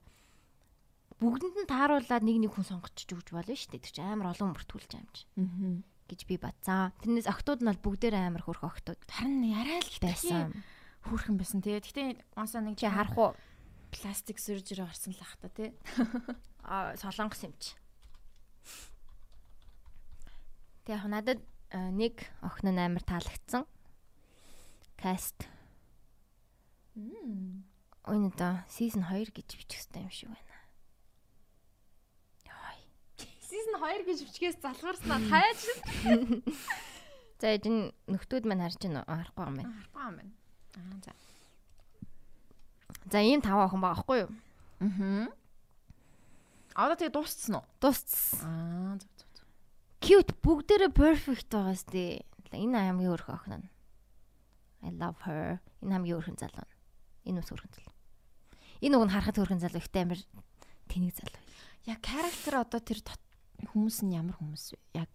бүгдэнд нь тааруулаад нэг нэг хүн сонгочих өгч болно шүү дээ. Тэр чинь амар олон бүртгүүлж байгаа юм чи. гэж би бацсан. Тэрнээс октод нь бол бүгдээр амар хөрх октод. Харин арай л байсан. Хөөрхөн байсан тий. Гэтэ уусаа нэг чи харах уу? Пластик сүржир орсон л ах та тий. а солонгос юм чи. Тэг яг надад нэг охин нь амар таалагдсан. Каст. Мм. Ойн одоо season 2 гэж бичих хэрэгтэй юм шиг байна. Яй. Season 2 гэж бичгээс залгуурснаа таяаж. За энэ нөхдүүд маань харж байна уу? Харахгүй юм байна. Харахгүй юм байна. Аа за. За ийм тав охин байгаа байхгүй юу? Аа. Одоо тэгээ дууссан уу? Дууссан. Аа зөв зөв зөв. Cute бүгдээрээ perfect байгаа сте. Энэ хамгийн өөрх охин нь. I love her. Энэ хамгийн өөрхөн залуу. Энэ ус өөрхөн залуу. Энэ уг нь харахад өөрхөн залуу ихтэй амир тэнэг залуу. Яг character одоо тэр хүмүүс нь ямар хүмүүс вэ? Яг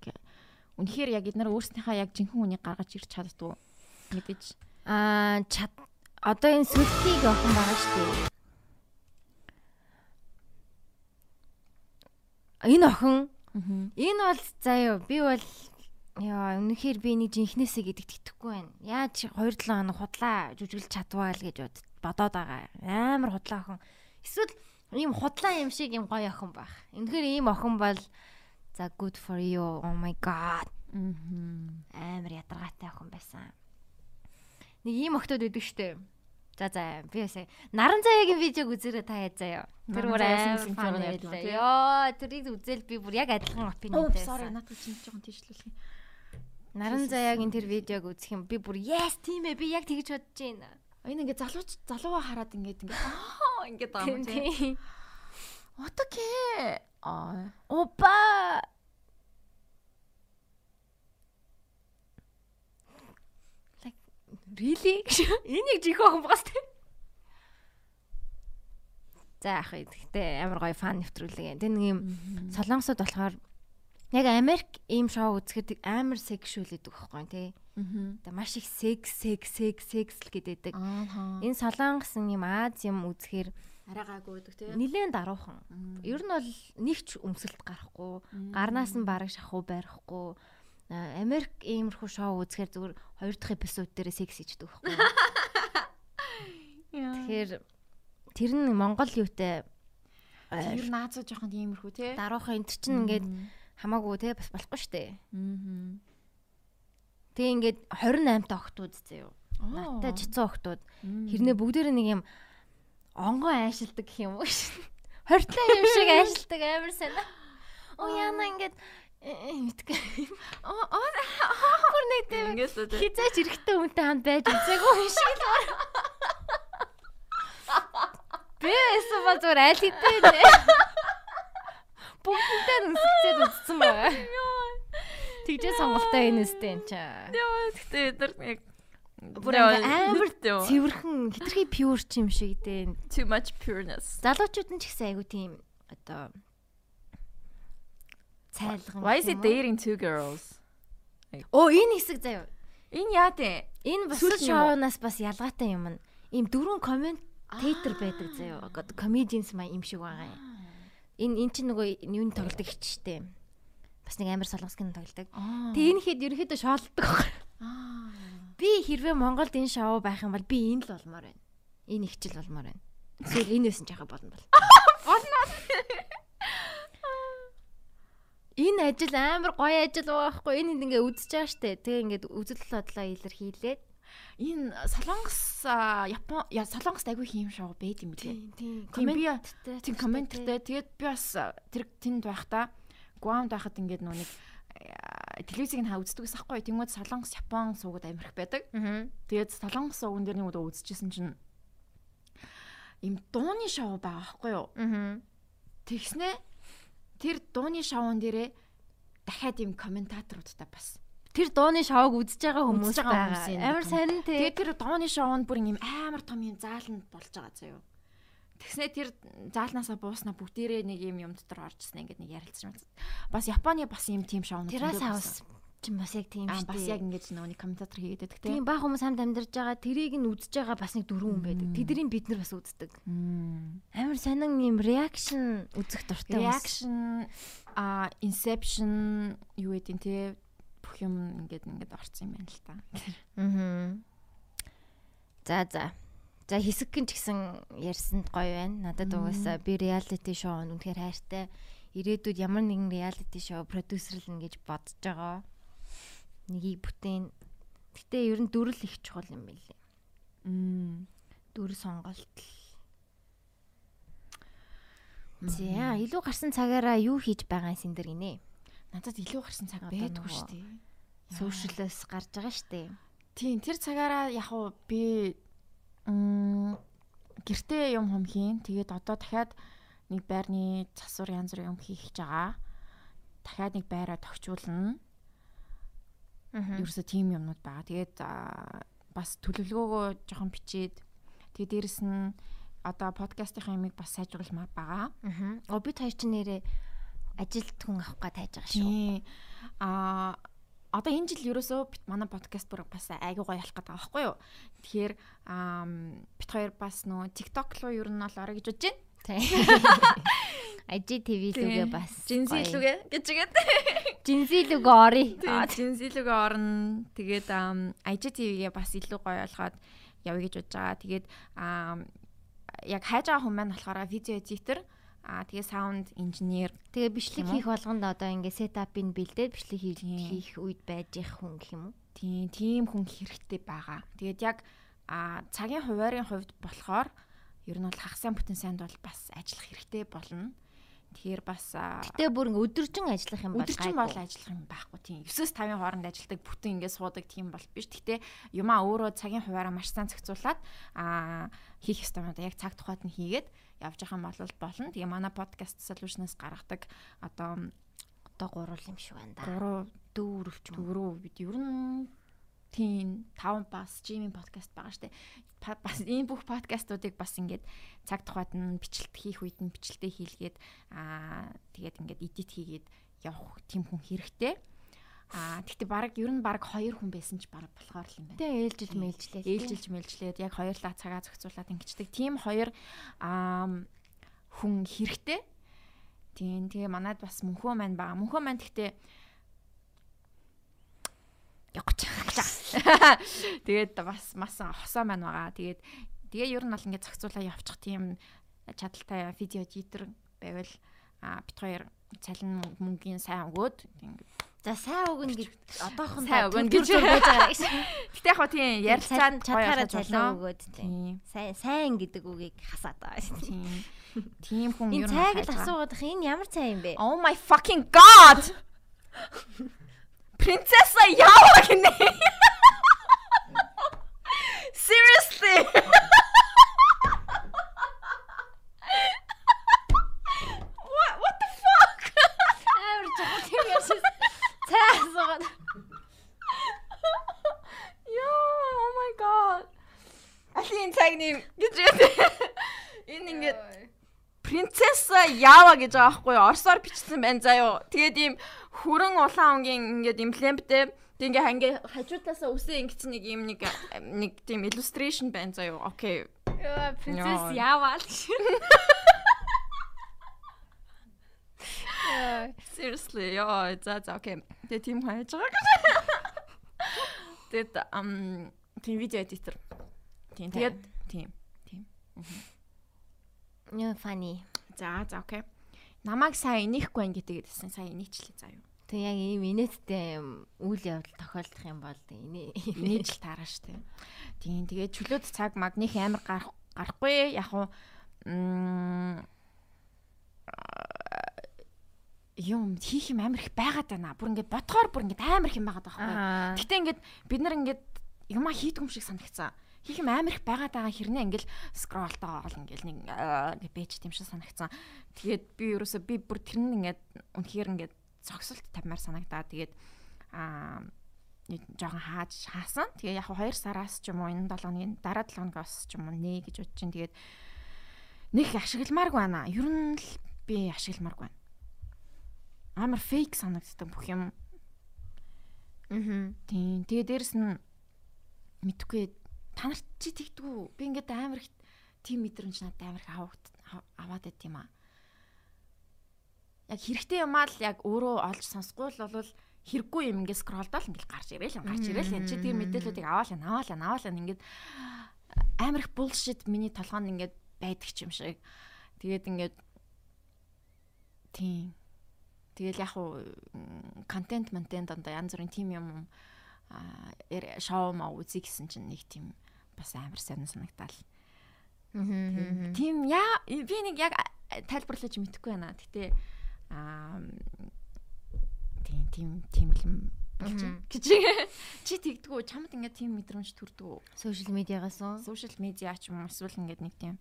үнэхээр яг эднэр өөрснийхөө яг жинхэнэ хүнийг гаргаж ирч чаддгүй мэдээж. Аа чад одоо энэ сүлхийг охин байгаа шүү дээ. энэ охин энэ бол заяа би бол яа үнэхээр би нэг жинхнээсээ гэдэгт итгэхгүй байна. Яаж 2 7 хоног худлаа жүжиглэж чадваа л гэж бодоод байгаа. Амар худлаа охин. Эсвэл ийм худлаа юм шиг юм гоё охин байх. Үнэхээр ийм охин бол за good for you. Oh my god. Амар ядаргаатай охин байсан. Нэг ийм охтод өгдөг штеп За за би ясаа наран заяагийн видеог үзээрэй та яа заяа. Тэр бүр амар байлаа. Йоо тэрийг үзэл би бүр яг адилхан опинionтэй. Sorry надад чинь жоохон тийшлүүлэх юм. Наран заяагийн тэр видеог үзэх юм би бүр yes тийм ээ би яг тэгж бодож байна. Энэ ингээ залууч залууга хараад ингээд ингээ аа ингээд байгаа юм тийм. Отоке. Аа. Опа. Really? Энийг жих охин багас тэ. За ах гэхдээ амар гоё фан нэвтрүүлэг. Тэ нэг юм солонгосод болохоор Яг Америк ийм шоу үзэхэд амар сексуал гэдэг байхгүй тий. Аа. Маш их секс секс секс секс л гэдэг. Энэ солонгос юм Аз юм үзэхээр арай гайгүй гэдэг тий. нилээн даруухан. Ер нь бол нэг ч өмсөлт гарахгүй, гарнаас нь бараг шахуу барихгүй. А, Америк иймэрхүү шоу үзэхээр зүгээр хоёр дахь эпизод дээр секс хийдэг байхгүй. Тэгэхээр тэр нь Монгол юутай Тэр наазуу жоохон тиймэрхүү тий. даруухан энэ чинь ингээд хамаагүй те бас болохгүй штэ. Аа. Тэгээ ингээд 28 та октод заяа. Надтай жицэн октод хэрнээ бүгдээр нэг юм онгоо айшилдаг гэх юм уу шин. Хортлоо юм шиг айшилдаг амар санаа. Оо яна ингээд мэдгүй. Аа аа Бүр нэг тийм ингээс л тий. хизээч эрэхтэй хүнтэй хамт байж үзээгүй юм шиг л байна. Би эсвэл бол зүгээр аль хэдийн нэ. Бүгдтэй нүсгцээд үзсэн байгаа. Тэгжээ сонголтоо энэ үстэй энэ чаа. Яа гэхдээ эдэр яг Бүр амар цэвэрхэн хитрхи пюр ч юм шиг дээ. much pureness. Залуучууд нь ч гэсэн айгу тийм одоо цайлган. Why is it dating two girls? Оо энэ хэсэг заяа. Энэ яа дээ? Энэ бас шоунаас бас ялгаатай юм. нь. Ийм дөрвөн комментатор байдаг заяа. Comedians маа юм шиг байгаа юм. Энэ эн чинь нөгөө юуны тоглодог хичтэй. Бас нэг амар солонгос кино тоглодог. Тэгээ энэ хэд ерөөхдөө шоолдог. Би хэрвээ Монголд энэ шоу байх юм бол би энэ л болмоор байна. Энэ ихчил болмоор байна. Эсвэл энэ байсан ч яхаа болно бол. Энэ ажил амар гоё ажил байхгүй. Энэ ингээ үзэж байгаа штэ. Тэгээ ингээд үзэл бодлоо илэрхийлээд. Энэ солонгос Япон я солонгост айгүй хийм шоу байд юм билээ. тийм. Комменттэй. Тийм комменттэй. Тэгээд би бас тэр тэнд байхдаа Гуамд байхад ингээд а, телевизийг нь ха үздэг гэсэн байхгүй. Тэнгүүд солонгос Япон суугаад амирх байдаг. Тэгээд солонгос сууган дээр нэг удаа үзчихсэн чинь им дууны шоу байгаа байхгүй юу? Тэгснэ тэр дууны шоун дээрээ дахиад им комментаторуудтай бас. Тэр дууны шоуг үзэж байгаа хүмүүс байгаа Амар сайн тий. Тэгээд тэр дууны шоунд бүр юм амар том юм зааланд болж байгаа заяо. Тэгснэ тэр заалнаасаа бууснаа бүгдээрээ нэг юм юм дотор оржсэн ингээд нэг ярилцсан. Бас Японы бас юм тим шоунууд Тэрас хаус ч бас яг тийм шүү бас дээ. яг ингэж нөгөө нэг комментатор хийгээд байдаг Тийм тийм. баг хүмүүс хамт амьдарч байгаа тэрийг нь үзэж байгаа бас нэг дөрвөн хүн байдаг. Тэдний бид нар бас үздэг. Амар сонин юм реакшн үзэх дуртай хүмүүс. Reaction а inception юу гэдэг те бүх юм ингээд ингээд орсон юм байна л та. Аа. За за. За хэсэгхэн ч гэсэн ярьсанд гоё байна. Надад угаасаа би show нь үнэхээр хайртай. Ирээдүйд ямар нэгэн reality show продюсерлэн гэж бодож байгаа. Нэгийг бүтээн. Гэтэ ер нь дүрл их чухал юм билээ. Мм. Дүр сонголт. За илүү гарсан цагаараа юу хийж байгаа юм синдэр гинэ. Надад илүү гарсан цаг байдгүй шүү дээ. Сошиалс гарч байгаа штэ. Тийм тэр цагаараа яг уу би гэртээ юм хом хийн. Тэгээд одоо дахиад нэг байрны засвар янз бүрийн юм хийх гэж байгаа. Дахиад нэг байраа тогтчуулна. Ерөөсө тийм юмнууд байгаа. Тэгээд бас төлөвлөгөөгөө жоохон бичээд тэгээд дээрэс нь одоо подкастын юмыг бас сайжруулмаар байгаа. Аа. Оо бид хоёр чинь нэрээ ажилд хүн авах гад хайж байгаа шүү. Аа одоо энэ жил ерөөсөө манай подкаст бүр бас айгүй гоё ялах гэдэг байхгүй юу. Тэгэхээр бит хоёр бас нөө TikTok руу ер нь бол орё гэж бодож байна. IGTV лүгээ бас. Жинси лүгээ гэж игээд. Жинси лүгээ ори. Жинси лүгээ орно. Тэгээд IGTV-гээ бас илүү гоё болгоод явъя гэж бодож байгаа. Тэгээд аа яг хайж байгаа хүн маань болохоор видео эдитер аа тэгээ саунд инженер Тэгээ бичлэг хийх болгонд одоо ингээ сетапыг бэлдээд бичлэг хийх үед байж их хүн гэх юм уу? тийм тийм хүн хэрэгтэй байгаа. Тэгээд яг а цагийн хуваарийн хувьд болохоор ер нь бол хагасаа бүтэн сайнд бол бас ажиллах хэрэгтэй болно. Тэгэхээр бас Гэтэ бүр ингээ өдөржин ажиллах юм бол өдөржин бол ажиллах юм байхгүй тийм. 9-с 5-ын хооронд ажилдаг бүтэн ингээд суудаг тийм бол биш. Гэхдээ юмаа өөрөө цагийн хуваараа маш сайн зохицуулаад а хийх ёстой юмудаа яг цаг тухайд нь хийгээд явж байгаа юм бол болно. Тэгээ манай podcast solution-аас гаргадаг одоо одоо гурвал юм шиг байна да. 3 Дөрөв ч юм. уу. дөрөв бид ер нь тийм 5 бас жимийн подкаст байгаа штэ. Бас энэ бүх подкастуудыг бас ингээд цаг тухайд нь бичлэлт хийх үед нь бичлэлтээ хийлгээд аа тэгээд ингээд эдит хийгээд явах тийм хүн хэрэгтэй. Аа тэгтээ баг ер нь баг хоёр хүн байсан ч баг болохоор л юм байна. Тэгээ ээлжилж мэлжлээ. Ээлжилж мэлжлээд яг хоёрлаа цагаа зохицуулаад ингэчдэг. Тийм хоёр аа хүн хэрэгтэй. Тийм тэгээ манад бас мөнхөө маань байгаа. Мөнхөө маань тэгтээ явах гэж. Тэгээд бас мас хосоо маань байгаа. Тэгээд тэгээ ер нь бол ингээд зохицуулаа явчих тийм чадaltaй видео эдитер байвал а бит хоёр цалин мөнгөний сайн өгөөд ингээд За сайн өгнө гэж одоохон сайн өгнө гэж байж байгаа. Гэтэ яг хоо тийм ярилцаанд чадхаараа цалин өгөөд тийм. Сайн сайн гэдэг үгийг хасаад байгаа тийм. Тийм хүн ер нь цайг л асуугаад их энэ ямар цай юм бэ? Oh my fucking god. Принцесса яава гинэ. Seriously. асуугаад. Йоо, oh my god. Алин цаг нэм гэж яа. Энэ ингээд принцесса яава гэж байгаа байхгүй юу? Орсоор бичсэн байна заяо. Тэгээд ийм хүрэн улаан өнгийн ингээд эмблемтэй Тэг ингээ хангаа хажуудаасаа үсээ ингэсэн нэг юм нэг нэг тийм illustration байна заяо. Окей. Яа, принцесс яавал. Seriously, яа, за за окей. Тэгээ тийм хайж байгаа. Тэгээд ам тийм видео эдитер. Тийм тэгээд тийм тийм. Нё funny. За за окей. Намайг сайн инехгүй байна гэдэг гэсэн сайн инээчлээ заа юу. Тэг яг ийм инээдтэй үйл явдал тохиолдох юм бол инээж л таараа штэ. Тийм тэгээд чөлөөт цаг маг них амар гарах гарахгүй яг уу юм хийх юм амар их байгаад байна. Бүр ингээд бодхоор бүр ингээд амар их юм байгаад байгаа байхгүй. Гэтэ ингээд бид нар ингээд юма хийдэг юм шиг санагцсан. Хийх юм амар их байгаад байгаа хэрнээ ингээд скролтоо оол ингээд нэг ингээд бэж тийм шиг санагцсан. Тэгээд би ерөөсөө би бүр тэр нь ингээд үнэхээр ингээд зогсолт тавьмаар санагдаа. Тэгээд аа жоохон хааж хаасан. Тэгээ яг 2 сараас ч юм уу энэ 7 хоногийн дараа 7 хоногоос ч юм уу нэ гэж бодож чинь тэгээд нэг ашигламааргүй байна. Ер нь л би ашигламааргүй байна амар фейк санагддаг бүх юм. Аа. Тийм. Тэгээ дээрэс нь мэдхгүй та нарт чи тэгдгүү. Би ингээд амар их тийм мэдрэмж надад амар их аваад аваад байт юм аа. Яг хэрэгтэй юм аа л яг өөрөө олж сонсгүй л болвол хэрэггүй юм ингээд скролдол ингээд гарч ирээл гарч ирээл чи тийм мэдээллүүдийг аваал аваал аваал ингээд амар их булшит миний толгоонд ингээд байдаг ч юм шиг. Тэгээд ингээд тийм Тэгэл яг уу контент монтент дандаа янз бүрийн тим юм аа шоу маа үзье гэсэн чинь нэг тийм бас амар сайн санагтаал. Тийм яа би нэг яг тайлбарлаж мэдэхгүй байна. Гэтэ аа тийм тийм тийм юм гэж чи тэгдэггүй чамд ингээд тийм мэдрэмж төрдөг? Сошиал медиагаас уу? Сошиал медиа ч юм уу эсвэл ингээд нэг тийм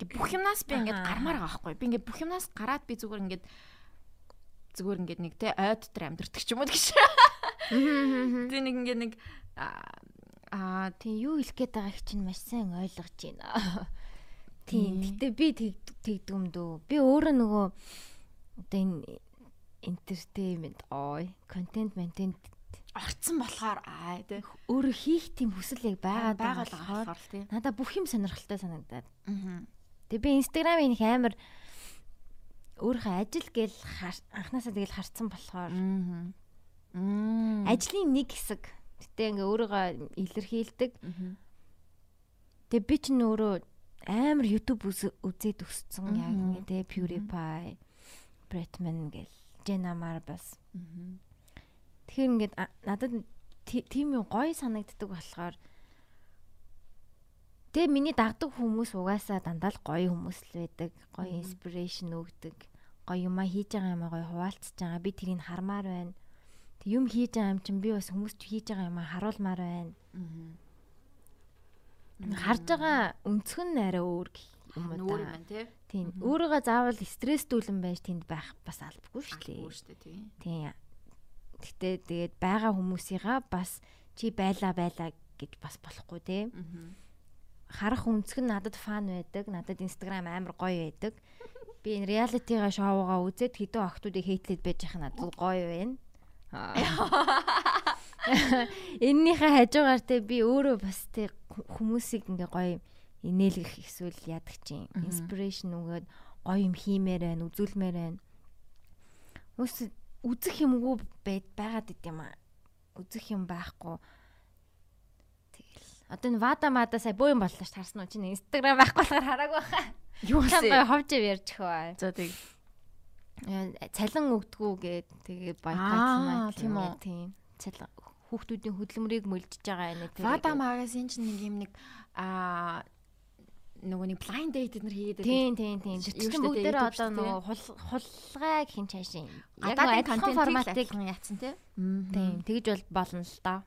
бүх юмнаас би ингээд гармаар байгаа байхгүй. Би ингээд бүх юмнаас гараад би зүгээр ингээд зүгээр ингээд нэг те ойд дотор амьдрэх ч юм уу гэж. Би нэг ингээд нэг аа тий юу хэлэх гээд байгааг чинь маш сайн ойлгож байна. Тийм. Гэтэ би тэгдэг юм дөө. Би өөрөө нөгөө одоо энэ entertainment ой контент ментент орцсон болохоор аа тий өөрөө хийх тийм хүсэл яг байгаад байгаа болохоор тий надаа бүх юм сонирхолтой санагдаад. Аа Тэгээ би инстаграмын их амар өөрийнхөө ажил гээл анханасаа тэгэл харцсан болохоор ажлын нэг хэсэг гэтээ ингээ өөрийгөө илэрхийлдэг. Тэгээ би ч нөөрөө амар YouTube үзээд өссөн яг ингээ тэ PewDiePie, Bretman гэл Jenna Marbles. Тэгэхээр ингээд надад тийм юм гоё санагддаг болохоор Тэгээ миний дагдаг хүмүүс угаасаа дандаа л гоё хүмүүс л байдаг. Гоё инспирэшн өгдөг. Гоё юмаа хийж байгаа юмаа гоё хуваалцж байгаа. Би тэрийг хармаар байна. Юм хийж байгаа юм чинь би бас хүмүүст хийж байгаа юмаа харуулмаар байна. Харж байгаа өнцгөн арай өөр юм уу өөр юм тий. Тийм. Өөрийгөө заавал стресстүүлэн байж тэнд байх бас албагүй шүү дээ. Албагүй шүү дээ тий. Тийм. Гэхдээ тэгээд байгаа хүмүүсийгаа бас чи байла байла гэж бас болохгүй тий. Аа харах өнцг нь надад фан байдаг. Надад Instagram амар гоё байдаг. би энэ реалитига шоугаа үзээд хэдэн охтуудыг хейтлээд байж их надад гоё байна. Эннийхээ хажуугаар те би өөрөө бас те хүмүүсийг ингээ гоё инээлгэх эсвэл яадаг чинь инспирэшн өгөөд гоё юм хиймээр байна, үзүүлмээр байна. Үс үзэх юмгүй байгаад идэм аа. Үзэх юм байхгүй. Тэгэл. Одоо энэ вада мада сая бөө юм боллоо ш харсан уу чинь инстаграм байхгүй болохоор хараагүй хаа. Юу вэ? ховж ярьж хөө. За тэг. Цалин өгдгүү гээд тэгээ Аа, бойкот тийм үү? Тийм. Цалин хүүхдүүдийн хөдөлмөрийг мөлжиж байгаа энэ тэр. Вада магазин чинь нэг юм нэг аа нөгөө нэг blind date нар хийгээд Тийм тийм тийм. Чинь штэ, бүгдээр YouTube одоо нөгөө хул хулгай гэх юм гадаадын адилхан контентыг форматыг яатсан тий. тийм тэгж бол болно л доо.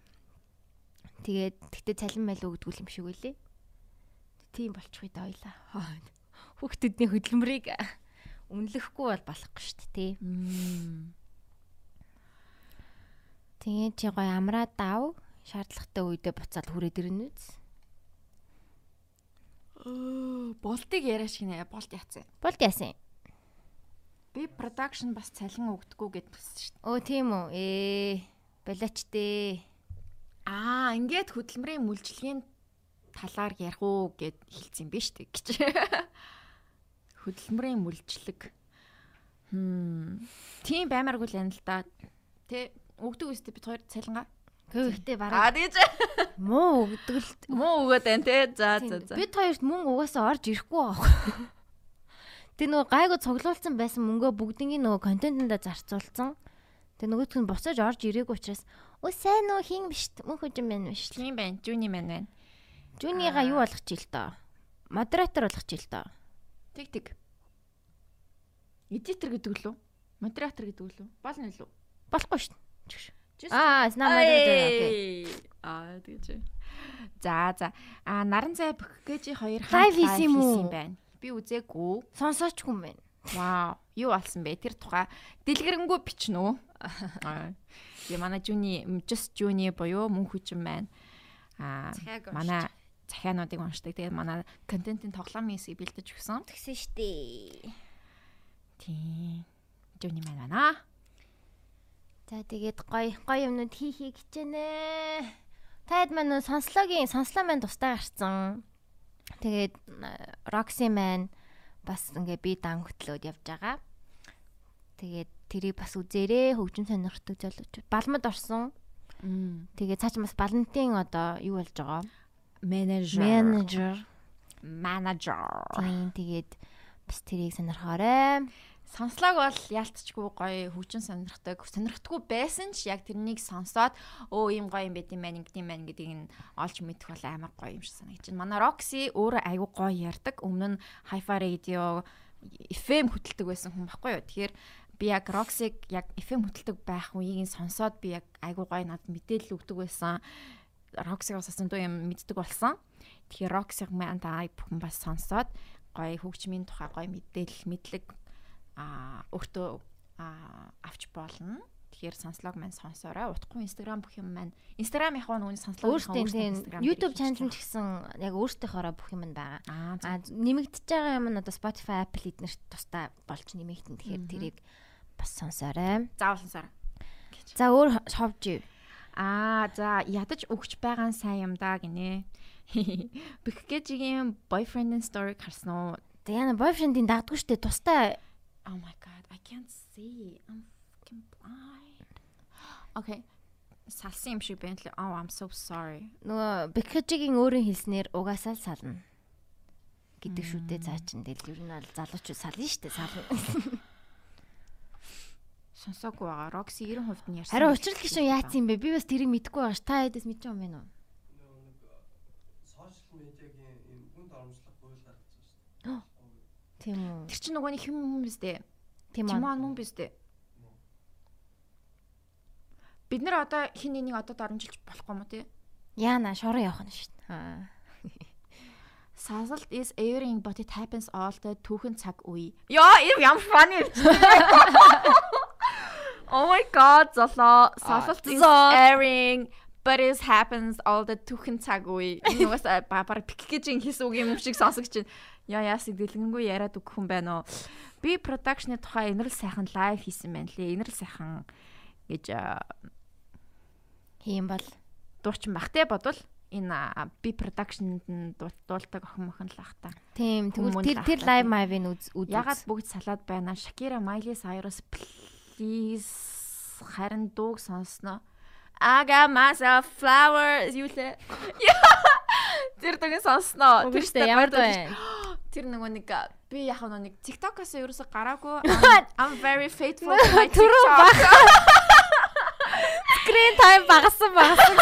Тэгээд тэгтээ цалин майл өгдгүүл юм шиг үлээ. Тийм болчихгүй да ойлаа. Хүүхдүүдийн хөдөлмөрийг үнэлэхгүй бол болохгүй шүү дээ тий. Тэгээд чи гоё амраа дав шаардлагатай үедээ буцаад хүрээд ирнэ үз. Болтыг яриа шиг нэ болт яцсан. Болд яасан. Би production бас цалин өгдөггүй гэдгсэн шүү дээ. Өө тийм үү. Ээ болооч дээ. Аа, ингээд хөдөлмөрийн мүлжлэгийн талаар ярих уу гэд хэлсэн юм биш үү гэж. Хөдөлмөрийн мүлжлэг. Хм. Тийм баймааргүй л юм л да. Тэ өгдөг үстэй бид хоёр цалингаа. Гэхдээ Аа бараа тийж муу өгдөг л муу өгөөд байна те. За за за. Бид хоёрт мөнгө угаасаа орж ирэхгүй байгаа. Тэ нөгөө гайгүй цуглуулсан байсан мөнгөө бүгднийг нөгөө контентэндээ зарцуулсан. Тэ нөгөөх нь буцааж орж ирээгүй учраас өө сайн уу хин биш мөнх хүжин байна биш. Тийм байна. Жуни мэн байна. Жунига юу болгож ил тоо? Модератор болгож ил тоо. Тэг тэг. Эдитер гэдэг лүү? Модератор гэдэг лүү? Болно лүү? Болохгүй дээ. Аа, снам модератор. Окей. Аа тэгэж. За за. А наран зай бөхгэж хоёр Live хийсэн юм байна. Би үзээгүй. Сонсоочгүй юм байна. Вау. Юу болсон бэ? Тэр тухай дэлгэрэнгүй бичнэ үү? Аа. Тэгээ манай Жуни just Жуни боёо мөн хүчин байна. Аа манай захиануудыг уншдаг. Тэгээд манай контентын тоглоомын хэсгийг бэлдэж өгсөн. Тэгсэн штэ. Тийм. Жуни маань байна. За тэгээд гоё гоё юмнууд хийхийг хичээнэ. Таад маань сонслогийн сонслоо маань тустай гарцсан. Тэгээд Roxy маань бас ингээ би дан хөтлөөд явж байгаа. Тэгээд тэрийг бас үзээрэй хөгжим сонирхдаг залуучууд. Балмад орсон. Тэгээд цаач бас балантин одоо юу болж байгаа? Менежер. Менежер. Менежер. Тэгээд бас тэрийг сонирхоорой. Сонслог бол яалтчгүй гоё хөгжин сонирхдаг. Сонирхдаггүй байсан ч яг тэрнийг сонсоод өө ийм гоё юм байт юм байна, ингэдэм юм байна гэдгийг нь олж мэдэх бол амар гоё юм шиг санагдаж байна. Манай Roxy өөрөө аягүй гоё ярьдаг. Өмнө нь Hi-Fi Radio FM хөтэлдэг байсан хүн байхгүй юу? Тэгэхээр би яг Roxy-г яг FM хөтэлдэг байх үеийг нь сонсоод би яг аягүй гоё надад мэдээлэл өгдөг байсан. Roxy-гаас асан дуу юм мэддэг болсон. Тэгэхээр маань та бүхэн бас сонсоод гоё хөгжмийн тухай гоё мэдээлэл мэдлэг а өөртөө авч болно. Тэгэхээр сонслог маань сонсоорой. Утгагүй Instagram бүх юм маань Instagram яг нь сонслог Өөртөө тийм YouTube channel ч гэсэн яг өөртөөхөөрөө бүх юм байгаа. аа нэмэгдэж байгаа юм нь одоо Spotify, Apple эднэрт тустай болж нэмэгдэн. Тэгэхээр тэрийг бас сонсоорой. заавал сонсоорой. За өөр ховж ив. Аа за ядаж өгч байгаа нь сайн юм да гинэ. Бэхгэжигийн boyfriend story харсан уу? За яна бойфрендийн дагдгүй штэ тустай Oh my god, I can't see. I'm fucking blind. Okay. Салсан юм шиг байна л. Oh, I'm so sorry. нөгөө Бекхэжигийн өөрийн хэлснээр угаасаа л сална гэдэг шүтээ цаа чин тэгэл ер нь бол залуучууд сална штэ сална. Сонсоогүй байгаа. Roxy 90% нь ярьсан. Харин байх учрал шиг гişүн яатсан юм бэ? Би бас тэрийг мэдэхгүй байгаа ш. Та хэдээс мэдэж байгаа юм бэ нөө? сошиал медиагийн юм үнд оромжлох хууль гаргасан дээ. Тийм үү. Тэр чинь нөгөө нэг хэм юм биз дээ. Тийм аа. мөн биз дээ. Бид нэр одоо хин нэнийг одоо дарамжилж болохгүй юм уу те? Яана шороо явах нь шүү дээ. Аа. Sasalt is airing but it happens all the түүхэн цаг үе. Яа, ийм ямар funny. Oh my god, золоо. Sasalt is airing but it happens all the түүхэн цаг үе. Нугас бабар пикгэж хэлсэн үг юм шиг сонсогч чинь. Яа яасыг дэлгэнгүй яриад өгөх хүн байна уу? Би production-ы тухай инэрл сайхан лайв хийсэн байна лээ. Инэрл сайхан гэж хийм бол дуучин бах те бодвол энэ би production-д дуулдаг охин мохин л ах та. Тийм тэгвэл тэр тэр mave-ыг үз үз. Ягаад бүгд салаад байна? Shakira, Miley Cyrus please харин дууг сонсноо. I got myself flowers юу лээ. Тэр дууг сонсноо. Тэр штэ ямар байна? Тэр нөгөө нэг би яг нэг TikTok-аас ерөөсө гараагүй. I'm very faithful to my TikTok. Screen time багассан багассан.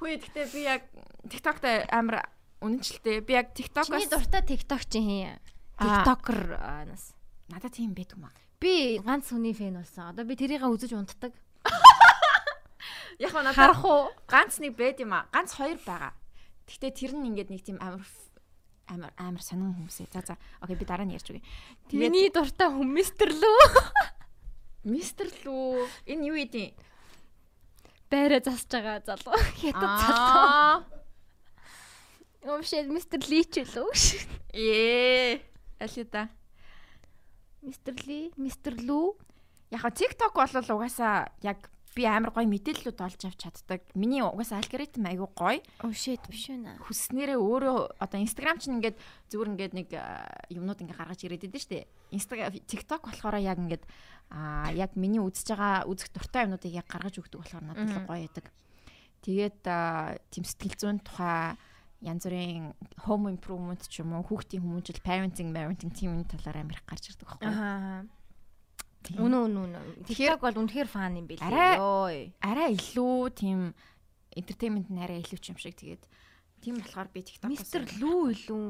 Хөөе гэхдээ би яг TikTok-т амар үнэнчилтэй. Би яг TikTok-аас Чиний дуртай TikTok чи хин? TikToker нас. Надад тийм байдаг юм аа. Би ганц хүний фэн болсон. Одоо би тэрийг үзэж унтдаг. Яг надад харах уу? Ганц нэг байд юм аа. Ганц хоёр байгаа. Гэхдээ тэр нь ингээд нэг тийм амар амар амар сонин хүмүүсээ. За за. Окей би дараа нь ярьж өгье. Миний дуртай хүн мистер лүү. Мистер лүү. Энэ юу идэв? Байраа засж байгаа залуу. Хятад залуу. Вообще мистер Ли ч лөө. Ээ. Алида. Мистер Ли, мистер Лүү. Яг TikTok бол угаасаа яг би амар гоё мэдээллүүд олж авч чаддаг. Миний угаасаа алгоритм айгүй гоё. Oh shit биш үү? Хүснээрээ өөрөө одоо Instagram чинь ингээд зүгээр ингээд нэг юмнууд ингээд гаргаж ирээд идэв штэ. Instagram TikTok болохоор яг ингээд аа яг миний үзэж байгаа үзэх дуртай юмнуудыг яг гаргаж өгдөг болохоор надад л гоё яадаг. Тэгээд тийм сэтгэл зүйн тухай янз бүрийн home improvement ч юм уу хүүхдийн хүмүүжил parenting parenting тийм талаар амар их гарч ирдэг байхгүй. Аа. Үнэн үнэн үнэн. TikTok бол үнэхээр фан юм билээ. Йой. Арай илүү тийм entertainment нь арай илүү ч юм шиг тэгээд тийм болохоор би TikTok-ос Мистер Лүү илүү.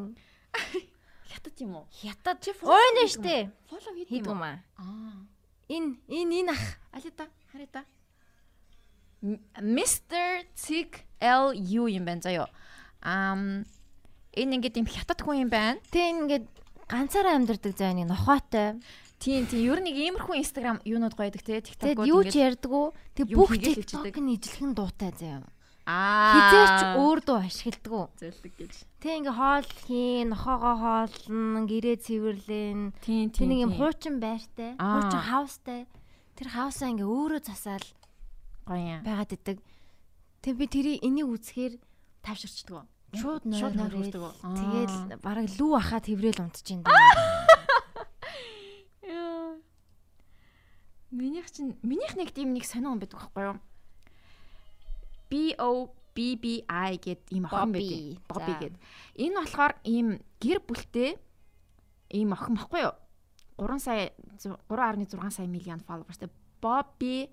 Хятад юм уу? Хятад чи фоллоу штэ. Фоллоу хийдэг юм аа. Аа. Энэ энэ энэ ах. Алита харъя та. Mr. Tig LU юм байна заяо. Ам энэ ингээд юм хятад хүн юм байна. Тэ ингээд ганцаараа амьдардаг заа нэг нохоотой. Тийм тийм ер нь нэг иймэрхүү Instagram юунууд гоёдаг те TikTok-ууд. Тэгээд юу ч ярьдаггүй. Тэг бүх TikTok нь ижлэх нь дуутай заа. Аа. Хизээч өөр дуу ашигладаг. Зөлдөг гэж. Тэг ингээ хоол хийн, нохоогоо хоолно, гэрээ цэвэрлэн. Тийм тийм. Нэг юм хуучин байртай, хуучин хаустай. Тэр хаусаа ингээ өөрөө засаал гоё байгаад идэг. Тэг би тэрийг энийг үзэхээр тавширчдаг. Шууд шууд нөрөлдөг. Тэгэл бараг лүү ахаа тэврээл унтж даа. Минийх чинь минийх нэг тийм нэг сонио юм байдаг байхгүй юу? B O B B I гэд ийм охин байдаг. Bobby гэд. Энэ болохоор ийм гэр бүлтэй ийм охин баггүй юу? 3 сая 3.6 сая миллион followersтэй Bobby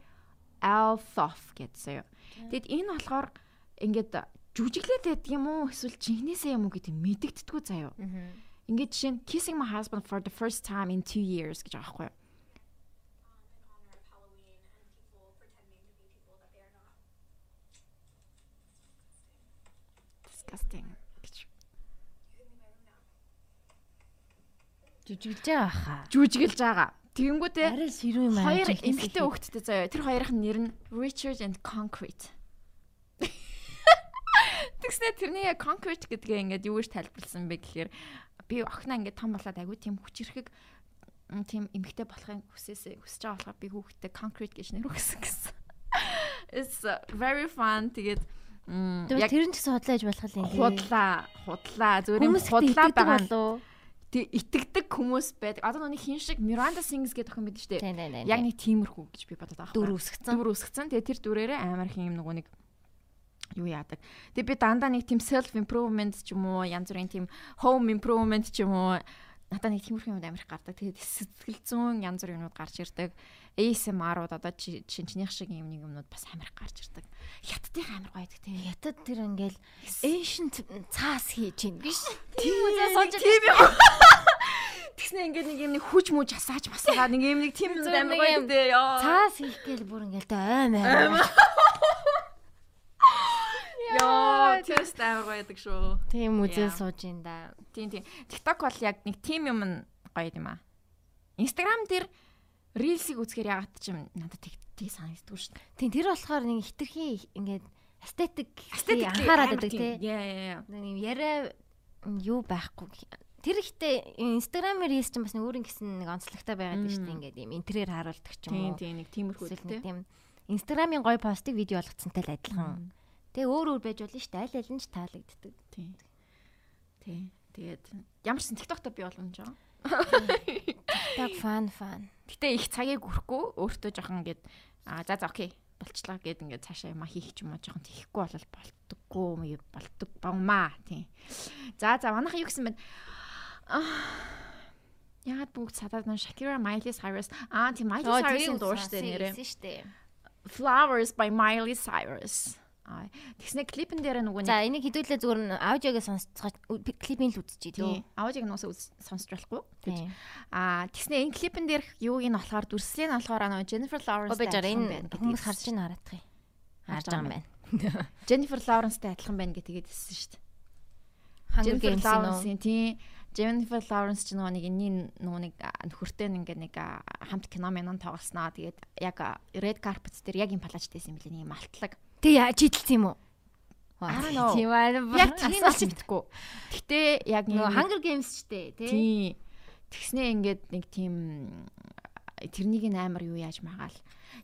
Alfoff гэдсэн юу. Тэгэд энэ болохоор ингээд жүжиглээд байдаг юм уу эсвэл жинхнээсээ юм уу гэдэг мэдэгддэггүй заяа. Ингээд жишээ нь kissing my husband for the first time in 2 years гэж байгаа байхгүй юу? disgusting. Жүжиглж байгаа хаа. Жүжиглж байгаа. Тэгэнгүүтээ арай сэрүү юм аа. Хоёр эмэгтэй хүүхэдтэй заяа. Тэр хоёрын нэр нь Richard and Concrete. Тэгснэ тэрний concrete гэдгээ ингээд юу гэж тайлбарласан бэ гэхээр би охиноо ингээд том болоод агүй тийм хүчрэхэг тийм эмэгтэй болохын хүсээсээ хүсэж байгаа болохоор би хүүхдээ concrete гэж нэр өгсөн гэсэн. It's very fun. Тэгээд яг тэр нь ч гэсэн худлааж болох юм. Худлаа, худлаа. Зүгээр юм худлаа байгаа нь. Тэг итгэдэг хүмүүс байдаг. Одоо нүг хин шиг Miranda Sings гэдэг охин байдаг шүү дээ. Яг нэг тиймэрхүү гэж би бодоод байгаа. Дүр үсгцэн. Дүр үсгцэн. Тэгээ тэр дүрээрээ амар их юм нөгөө нэг юу яадаг. Тэгээ би дандаа нэг тийм self improvement ч юм уу, янз бүрийн тийм home improvement ч юм уу надаа нэг тиймэрхүү юм амар их гардаг. Тэгээд сэтгэл зүүн янз бүрийн юмнууд гарч ирдэг. ASMR-ууд одоо шинжнийх шиг юм нэг юмнууд бас амар гарч ирдэг. Хятадын амар гоё гэдэг тийм. Хятад тэр ингээл ancient цаас хийж ийн гэж. Тийм үзээ сонж тийм юм. Тэгснэ ингээд нэг юм нэг хүч мүж асааж масаагаа нэг юм нэг тийм зүйл амар гоё гэдэг. Цаас хийх гээл бүр ингээл тэ аймаа. Аймаа. Яа, тест амар гоё гэдэг шүү. Тийм үзэл сууж ин да. Тийм тийм. TikTok бол яг нэг тийм юм гоё юм аа. Instagram дээр Reels-ийг үзэхээр ягаад ч юм надад тэг тэг санагддаг шүү дээ. Тийм тэр болохоор нэг хитрхи ингээд эстетик анхаарал байдаг тий. Яа яа. Нэг яриа юу байхгүй Тэр ихтэй инстаграмаар хийс чинь бас нэг өөрийн гэсэн нэг онцлогтой байгаад байна шүү дээ. Ингээд юм интерьер харуулдаг ч юм Тийм уу. тийм нэг тиймэрхүү нэг тийм инстаграмын гоё постыг видео болгоцсонтай л адилхан. Тэгээ өөр өөр байж болно шүү дээ. Аль аль нь ч таалагддаг. Тий. Тий. Тэгээд ямар ч сан TikTok-то би болгоно жоо. Так фан фан. Гэтэ их цагийг өрөхгүй өөртөө жоохон ингээд аа за за окей болчлаа гэд ингээд цаашаа юма хийх ч юм уу жоохон тийхгүй бол болтгогүй юм болтог багмаа тий. За за манайха юу гэсэн бэ? Аа Яагаад бүгд садаад нэ Shakira Miley Cyrus аа тийм Miley Cyrus-ийн дуу штэ нэрээ. Flowers by Miley Cyrus. Аа тэгснэ клипэн дээр нөгөө нэг За энийг хідүүлээ зүгээр нь аудиогоо сонсцгоо клипийн л үзчихье тий дөө. аудиог нуусаа үз- сонсч болохгүй. Тийм. Аа тэгснэ энэ клипэн дээр юуг нь болохоор дүрслэлийн нь болохоор нөгөө Jennifer Lawrence энэ хүмүүс харж ийн хараадах юм. Харж байгаа юм байна. Jennifer Lawrence-тай адилхан байна тэгээд хэлсэн шүү дээ. Jennifer? Lawrence-ийн тий Jennifer Lawrence ч нөгөө нэг энэний нөгөө нэг нөхөртэй нэг ингээ нэг хамт кино мэнэн тоглосноо тэгээд яг red carpet дээр яг юм палаачдайсэн юм билээ нэг юм алтлаг. Тэг яа чидэлсэн юм уу? Аа. Тийм аа. Яг тийм л мэдгүй. Гэтэ яг нөгөө Hunger Games ч дээ, тий. тий тэгснэ ингээд нэг тийм тэрнийг нь амар юу яаж магаал.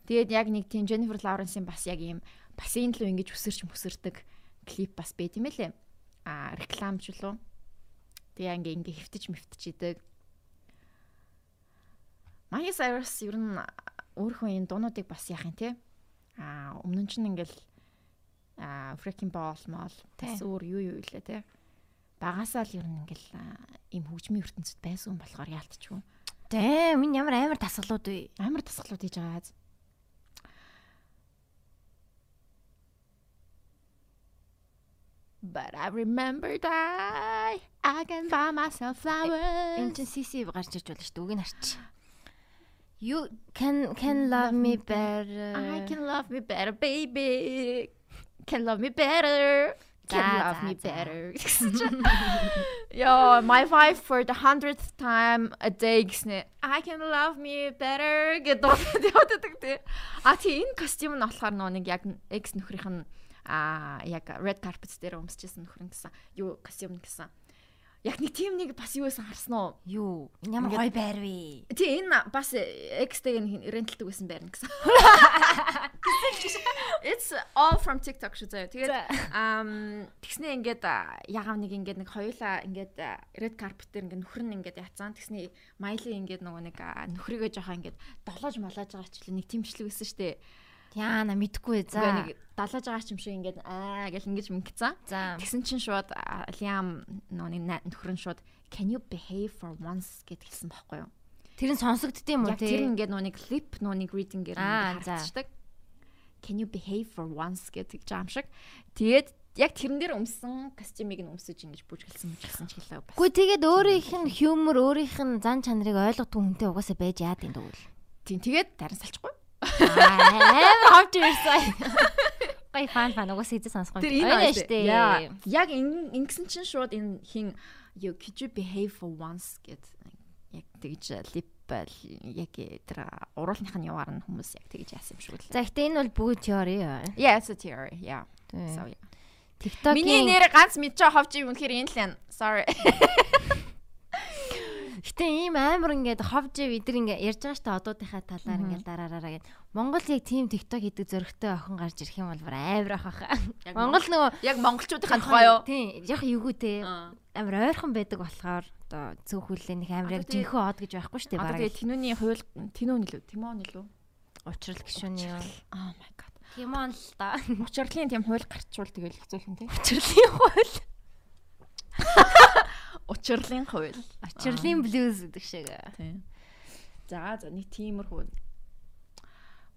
Тэгээд яг нэг тийм Jennifer Lawrence-ийн бас яг юм бассейн руу ингэж өсөрч мөсөрдөг клип бас байт юм элэ. А рекламч лөө. Тэгээ ингээ ингээ хөвтөж мэвтэж идэг. Miley Cyrus ер нь өөрийнхөө энэ дуунуудыг бас яах юм те. А өмнө нь ч ингээл а freaking ball бас Тий. өөр юу юу илээ те. Багасаа л ер нь ингээл им хөгжмийн ертөнцид байсан хүн болохоор яалтчгүй. Дэм энэ ямар амар тасгалууд вэ? Амар тасгалууд хийж байгаа. аз. But I remember that I can buy myself flowers. Энд чинь CC гарч иж болно шүү дээ. Үгийг нь харч. You can can love me better. I can love me better baby. Can love me better. Can love me better. Yo, my wife for the hundredth time a day гэснэ. I can love me better гэдэг явдаг тий. А тий энэ костюм нь болохоор нөө нэг яг экс нөхрийнх нь а яг red carpet дээр өмсчихсэн нөхөр нь гэсэн. Юу костюм нь гэсэн. Яг нэг тийм нэг бас юу байсан харсан уу? Юу? Ямар гоё байр вэ? Тий энэ бас экстэйг нь рентэлдэг байсан байрна гэсэн. It's all from TikTok шүү заяа. Тэгээд ам тэгснээ ингээд ягаав нэг ингээд нэг хоёулаа ингээд red carpet дээр ингээд нөхөр нь ингээд яцсан. Тэгснээ Майли ингээд нөгөө нэг нөхрийгөө жоохон ингээд долоож молоож байгаа ч нэг тэмчлэг байсан шүү дээ. Яана мэдгүй. За нэг далааж байгаа ч юм шиг ингээд аа гэл ингэж. За. Тэгсэн чинь шууд Лиам на- нөхөр нь шууд can you behave for once гэд хэлсэн байхгүй юу? Тэр нь сонсогдд юм уу Яг тэр ингээд нэг clip нэг reading-ээр харагддаг. Can you behave for once гэдэг юм шиг. Тэгээд яг тэрэн дээр өмсөн костюмыг нь өмсөж ингэж бүжгэлсэн мөжгэлсэн ч хэлээ. Гү тэгээд өөрийнх нь humor, өөрийнх нь зан чанарыг ойлгодог хүнтэй угаасаа байж яад юм дгүй. Тийм тэгээд тарин салчихгүй. Амар хавж ирсэн. Гай фан фан угаасаа эзэн сонсгоо. Тэр энэ Ойно штэ. Яг ин- ингэсэн чинь шууд энэ хин you could you behave for once гэд яг тэгж лип яг тэр уруулных нь яваар нь хүмүүс яг тэгж яасан юм шиг л. За гэтээ энэ бол бүгд теори. Yeah, it's a theory. Yeah. So yeah. Миний TikTok-ийн нэр ганц мэдчихэ ховч юм үнэхээр энэ л юм. Sorry. гэтээ ийм амар ингээд ховж бид нар ингээд ярьж байгаа штэ одуудынхаа талаар ингээд дараараа гэд. Монгол яг тийм TikTok хийдэг зөрөгтэй охин гарч ирэх юм бол амар ах. Яг Монгол нөгөө яг монголчуудынхаа тухай юу? Тийм, яг юу те амар ойрхон байдаг болохоор одоо зөв хүлээ нэг амар яг жинхэнэ од гэж байхгүй штэ бараг. тэгээ тинүүний хууль тинүү нэлүү, тимоо нэлүү. Учрал гişүний юу. Oh my god. Тимон л та. Учрлын тийм хууль гарчвал тэгэл хэцүүлхэн тий. Учрлын хууль. Учрлын хууль. Учрлын блюз гэдэг шиг. Тий. За за нэг тиймэрхүү.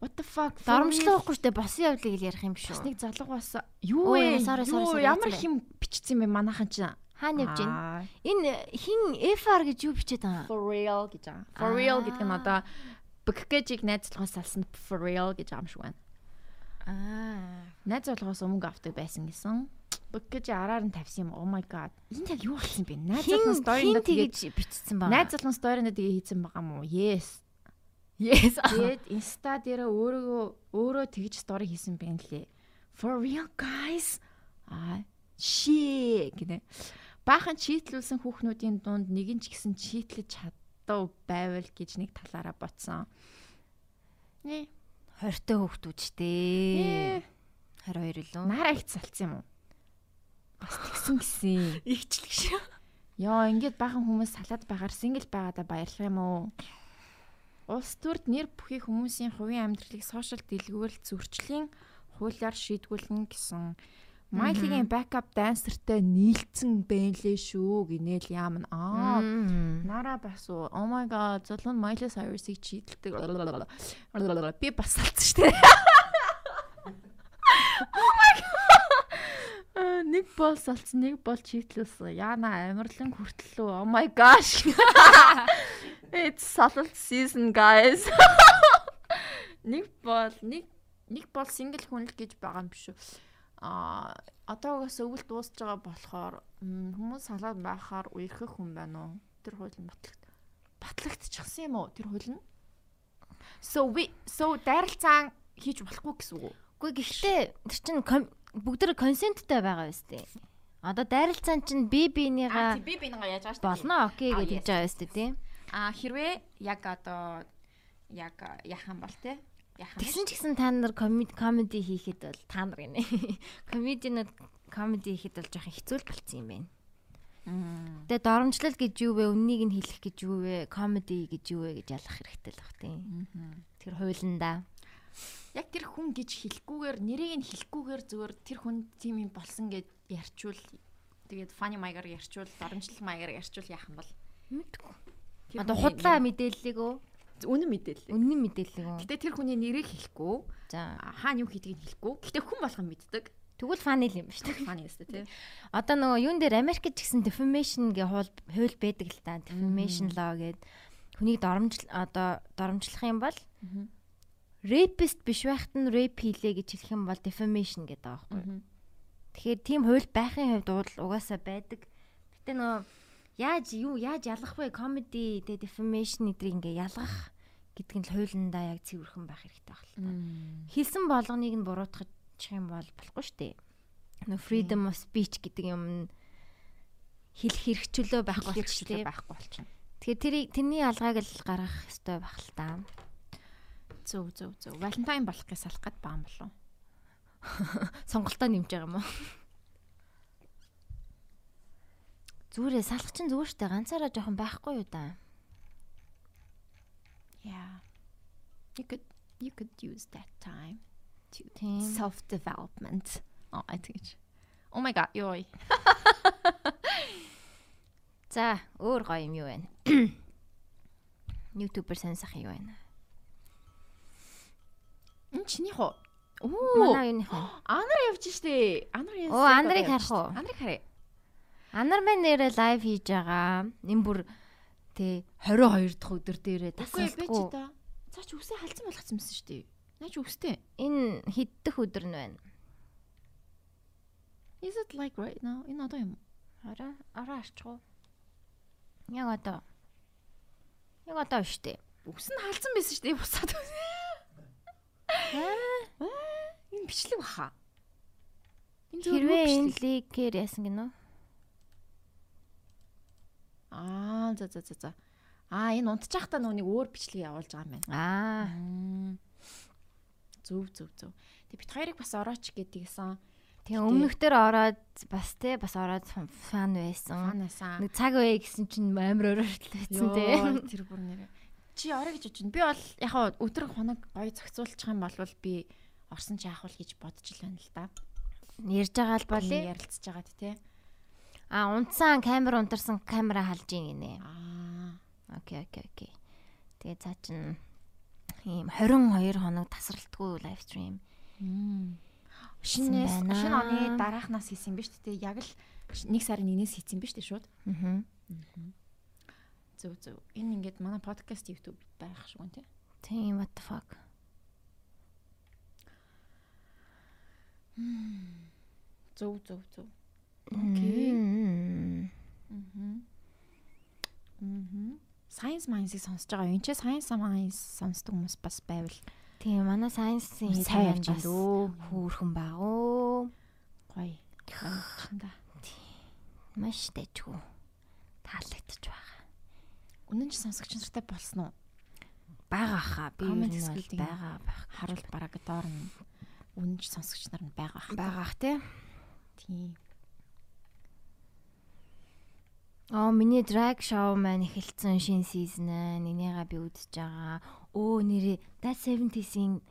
What the fuck? Доромжлоохгүй штэ босын явдлыг л ярих юм биш Бас үү? нэг залуу бас юу вэ? Юу, Ямар хим бичсэн бэ манайхан чи? Хаана явж гин? Аа, Энэ хин FR гэж юу бичээд байгаа? For real гэж байгаа. For real гэдэг нь одоо бэккэжийг найзлахаас салсан for real гэж шиг байна. Аа. Найз залгоос өмнө авдаг байсан гэсэн. Бэккэж араар нь тавьсан юм. Oh my god. Энэ яг юу болсон бэ? Найз Хин сторинда тэгэж бичсэн байгаа. найз залгын сторинда тэгээ хийсэн байгаа мó. Yes. Yes. Тэгээд инста дээр өөрөөгөө өөрөө тэгж стори хийсэн байна лээ. For real guys. Аа shit гэнэ. баахан чийтлүүлсэн хүүхнүүдийн дунд нэг нь ч гэсэн чийтлэж чадав байвал гэж нэг талаараа ботсон. Нэ 20 та хүүхдүүд штэ. 22 илүү. Нараа их залцсан юм уу? Бас тэгсэн гисэн. Игчлэг шүү. Йоо, ингээд баахан хүмүүс салаад байгаар сингл байгаадаа баярлах юм уу? Улс төрд нэр бүхий хүмүүсийн хувийн амьдралыг сошиал дэлгүүрэл зөрчлийн хуулиар шийдгүүлнэ гэсэн. Майлигийн backup dancer-тэй нийлцэн бэлээ шүү гинээл яам аа нараа бас уу. Oh my god золон Miley Cyrus-ыг чийдэлдэг би бас салцсан шүү дээ oh my god нэг бол салцсан нэг бол чийдлүүлсэн яана амарлан хүртэл oh my gosh it's solid season guys нэг бол нэг нэг бол single хүн л гэж байгаа юм биш үү а одоогоос өвөл дуусж байгаа болохоор хүмүүс салаад байхаар үерхэх хүн байна уу? Тэр хууль нь батлагд батлагдчихсан юм уу? Тэр хууль нь? So we so дайралцаан хийж болохгүй гэсэн үг үү? Үгүй гэхдээ тэр чинь бүгд консенттэй байгаа биз дээ. Одоо дайралцаан чинь би бинийгаа би бинийгаа яаж байгаа шүү дээ. Болно окей гэж хэлж байгаа биз дээ тийм. А хэрвээ яг одоо яг яхан бол те Тэгсэн ч гэсэн та нар комеди хийхэд бол та нар гинэ. Комединууд комеди хийхэд бол жоохон хэцүү болцсон юм байна. Тэгээ доромжлол гэж юу вэ? Үннийг нь хэлэх гэж юу вэ? Комеди гэж юу вэ гэж ялах хэрэгтэй л бах тийм. Тэр хуулиндаа. Яг тэр хүн гэж хэлэхгүйгээр нэрийг нь хэлэхгүйгээр зөвөр тэр хүн тийм юм болсон гэж ярьчвал тэгээд funny маягаар ярьчвал доромжлол маягаар ярьчвал яах юм бол мэдгүй. Одоо худлаа мэдээллийг өө үнэн мэдээлэл. Үнэн мэдээлэл үү? Гэтэ тэр хүний нэрийг хэлэхгүй. За хаана юу хийдгийг хэлэхгүй. Гэтэ хүн болгон мэддэг. Тэгвэл фаны л юм ба шүү дээ. Фаны өстэй тий. Одоо нөгөө юун дээр Америкт ч гэсэн defamation гэ хууль хууль байдаг л та. Defamation law гэд хүнийг доромжл одоо доромжлох юм бол rapist биш байхад нь rape хийлээ гэж хэлэх юм бол defamation гэдэг байгаа байхгүй. Тэгэхээр тийм хууль байхын хувьд угаасаа байдаг. Гэтэ нөгөө яаж юу яаж ялгах вэ? Comedy тэгээ defamation эдрийг ингээ ялгах гэдг нь хуулиндаа яг цэвэрхэн байх хэрэгтэй байх л та. Хэлсэн болгоныг нь буруутгах юм бол болохгүй шүү дээ. Нөө freedom of speech гэдэг юм хэлэх хэрэгчлөө байхгүй болчихлоо байхгүй болчихно. Тэгэхээр тэрийг тэрний алгааг л гаргах ёстой байх л та. Зөв зөв зөв. Валентайн болох гэж салах гээд байгаа юм болов? Сонголтоо нэмж байгаа юм уу? Зүрээ салах чинь зүгээр штэ ганцаараа жоохон байхгүй юу да. Yeah. You could you could use that time to self development. Oh, I think. Oh my god, ёй. За, өөр гоё юм юу вэ? YouTuber сонсох юу вэ? Энэ чиний хоо. Манай юуных вэ? Анар явж штэ. Анар яасан. Оо, Анарыг харах уу? Анарыг харъя. Анар мэн нэрээ лайв хийж байгаа. Энэ бүр Тэ 22 дахь өдөр дээрээ тасалдаггүй. Цаа ч үсээ халдсан болгоцсон юмсан шүү дээ. Наач үстэй. Энэ хиддэх өдөр нь байна. Is it like right now? Энэ одоо юм. Араа араа арчгүй. Яг одоо. Яг одоо дээ. Үс нь халдсан байсан дээ. Бусаад. Аа. Энэ бичлэг баха. Энэ хэрвээ энэ ликер яасан гинөө? Аа за за за за. Аа энэ унтчих та нүг өөр бичлэг явуулж байгаа юм байна. Аа. Зөв зөв зөв. Тэг бит хоёрыг бас орооч гэдгийгсэн. Тэгээ өмнөхдөр ороод бас те бас ороод фан байсан. Фан байсан. Нэг цаг үе гэсэн чинь амар өрөөртөл байсан те. Тэр бүр нэрээ. Чи орё гэж бодчих. Би бол яг хаа өдөр хоног гоё зохицуулчих юм бол би орсон чи яах вэ гэж бодож л байна л да. Ярьж байгаа л бол ярилцж байгаа те. А унтсан камер унтарсан камера халж ийн гинэ. Аа. Окей, окей, окей. Тэгээ цаа чин ийм 22 хоног тасралтгүй лайв стрим. Шинээс шинэ оны дараахнаас хийсэн биз дээ. Яг л нэг сарын нэгнээс хийсэн биз дээ шууд. Аа. Зөв зөв. Энэ ингээд манай подкаст YouTube байх шүү гэн тий. Тийм what the fuck. Зөв зөв зөв. Окей. Мм. Мм. Science Minds-ийг сонсож байгаа. Энд чи Science Minds сонсдог хүмүүс бас байвал. Тийм, манай Science-ийн сайн явж байна лөө. Хөөрхөн баг уу. Гоё. Чанда. Маш дэжгүй. Таалагдчих байгаа. Үнэн ч сонсогч нартай болсон уу? Бага хаа хэсгүүд нэг байгаа байх. Харуул бараг доор нь үнэн ч сонсогч нар нь байгаа хаа. Багаах тий. Тийм. Оо миний drag show маань эхэлсэн шинэ season аа. Нэгнийгаа би үзэж байгаа. Өө нэрээ That 70s-ийн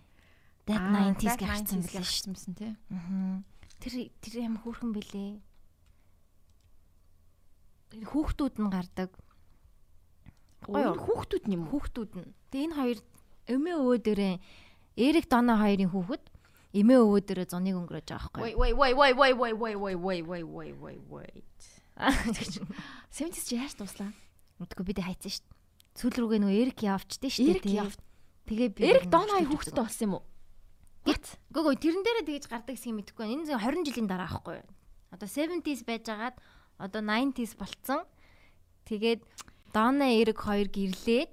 That 90s гарсан билээ шүү. тий. Аа. Тэр тэр ямар хөөрхөн бэлээ. Тэр хүүхдүүд нь гардаг. Гоё хүүхдүүд нь юм? Хүүхдүүд нь. Тэгээ энэ хоёр эмээ өвөө дээрээ Эрик Дона хоёрын хүүхэд эмээ өвөө дээрээ зуныг өнгөрөөж байгаа байхгүй. Wait wait wait wait wait wait wait wait wait wait wait wait. Сэмтис чи яаж дуслаа? Үгүй бид хайцсан шүү дээ. Сүүл рүүгээ нөгөө Эрик явчдээ шүү дээ. Эрик явт. Тэгээ би Эрик Донай хүүхэдтэй болсон юм уу? Гэт. Гөө тэрэн дээрээ тэгж гардаг гэсэн юм мэдэхгүй. Энэ зөв 20 жилийн дараа аахгүй юу? Одоо 70s байжгаад одоо 90s болцсон. Тэгээд Дона Эрик хоёр гэрлээд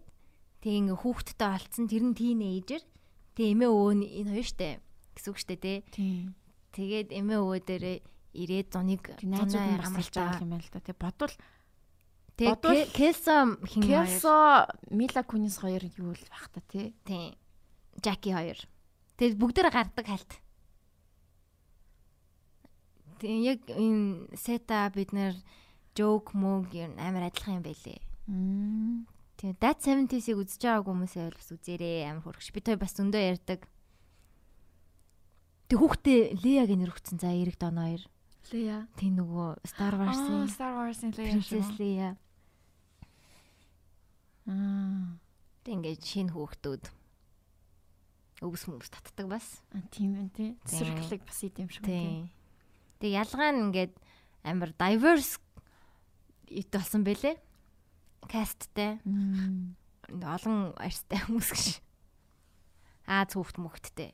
тэг ингээ хүүхэдтэй олцсон. Тэр нь тийнейжер. Тэг эмээ өвөө нь энэ хоёр штэ гэсэн үг штэ тий. Тэгээд эмээ өвөө дээрээ ирээд зуныг Найзууд амралж байгаа юм байл да. Тэг бодвол бодвол Ке- Келсо хин хоёр. Келсо Мила Кунис хоёр юу л байх та тий. Тийм. Жаки хоёр. Тэгээд бүгдээр гардаг хальт. Тийм яг энэ сета бид нэр жоок мөг нь амар адилхан юм байлээ. Тийм That 70s-ийг үзэж байгаагүй хүмүүсээ бол бас үзээрэй амар хөргөш. Би тэр бас зөндөө ярьдаг. Тэг хүүхдээ Леяг нэр өгцөн за Эрик Дон хоёр. Лея. Тийм нөгөө Star Аа, Wars-ын Star Wars-ын Лея. Princess Leia. Аа. Тэг ингээд шинэ хүүхдүүд өвс мөс татдаг бас. А, Тийм ээ тий. Цэцэрлэг бас идэм шиг байна, Тийм. Тэг ялгаа нь ингээд амар diverse ит болсон бэлээ. Касттай Мм. олон арьстай хүмүүс гэж. Аз хүүхд мөхттэй.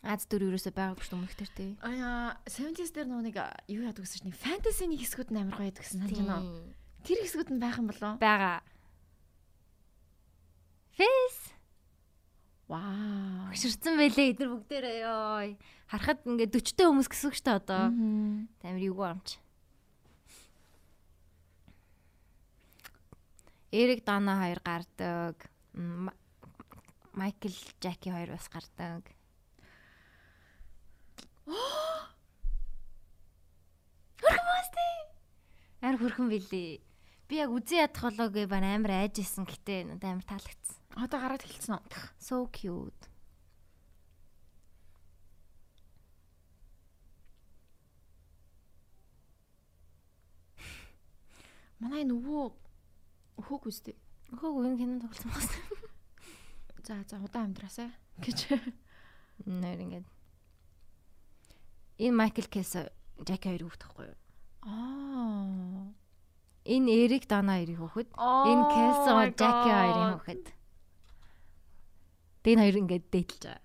Аз дүр ерөөсөй байгаагүй шүү мөхтөр тий. Аа, 70s дээр нөгөө нэг юу яадаг гэсэн чинь фэнтезиний хэсгүүд нь амар гоё яадаг гэсэн санаж байна уу? Тэр хэсгүүд нь байх юм болоо? Бага. Фэс Вау. хөшөрцөн байлээ эдгээр бүгдээрээ ёо. Харахад ингээд 40 та хүмүүс гэсэн үг шүү дээ одоо. Тамир юу амч. Эрик Дана хоёр гардаг. Майкл Жаки хоёр бас гардаг. Басты. Ар хөрхөн билий. Би яг үзэн ядах болоогүй байна амар айжсэн гэтээ надад амар таалагдсан. Одоо гараад эхэлсэн үү? So cute. Манай нөгөө өхөөг үстэй. Өхөөг энэ кино тоглосон бас. За за удаан амьдраасаа гэж. Нэр ингээд. Энэ Майкл Кэс Жаки хоёр хүүхэд тахгүй юу? Аа. Энэ Эрик Дана хоёрын хүүхэд. Oh Энэ Кэс Жаки хоёрын хүүхэд. Дэн хоёр ингээд дээдлж байгаа.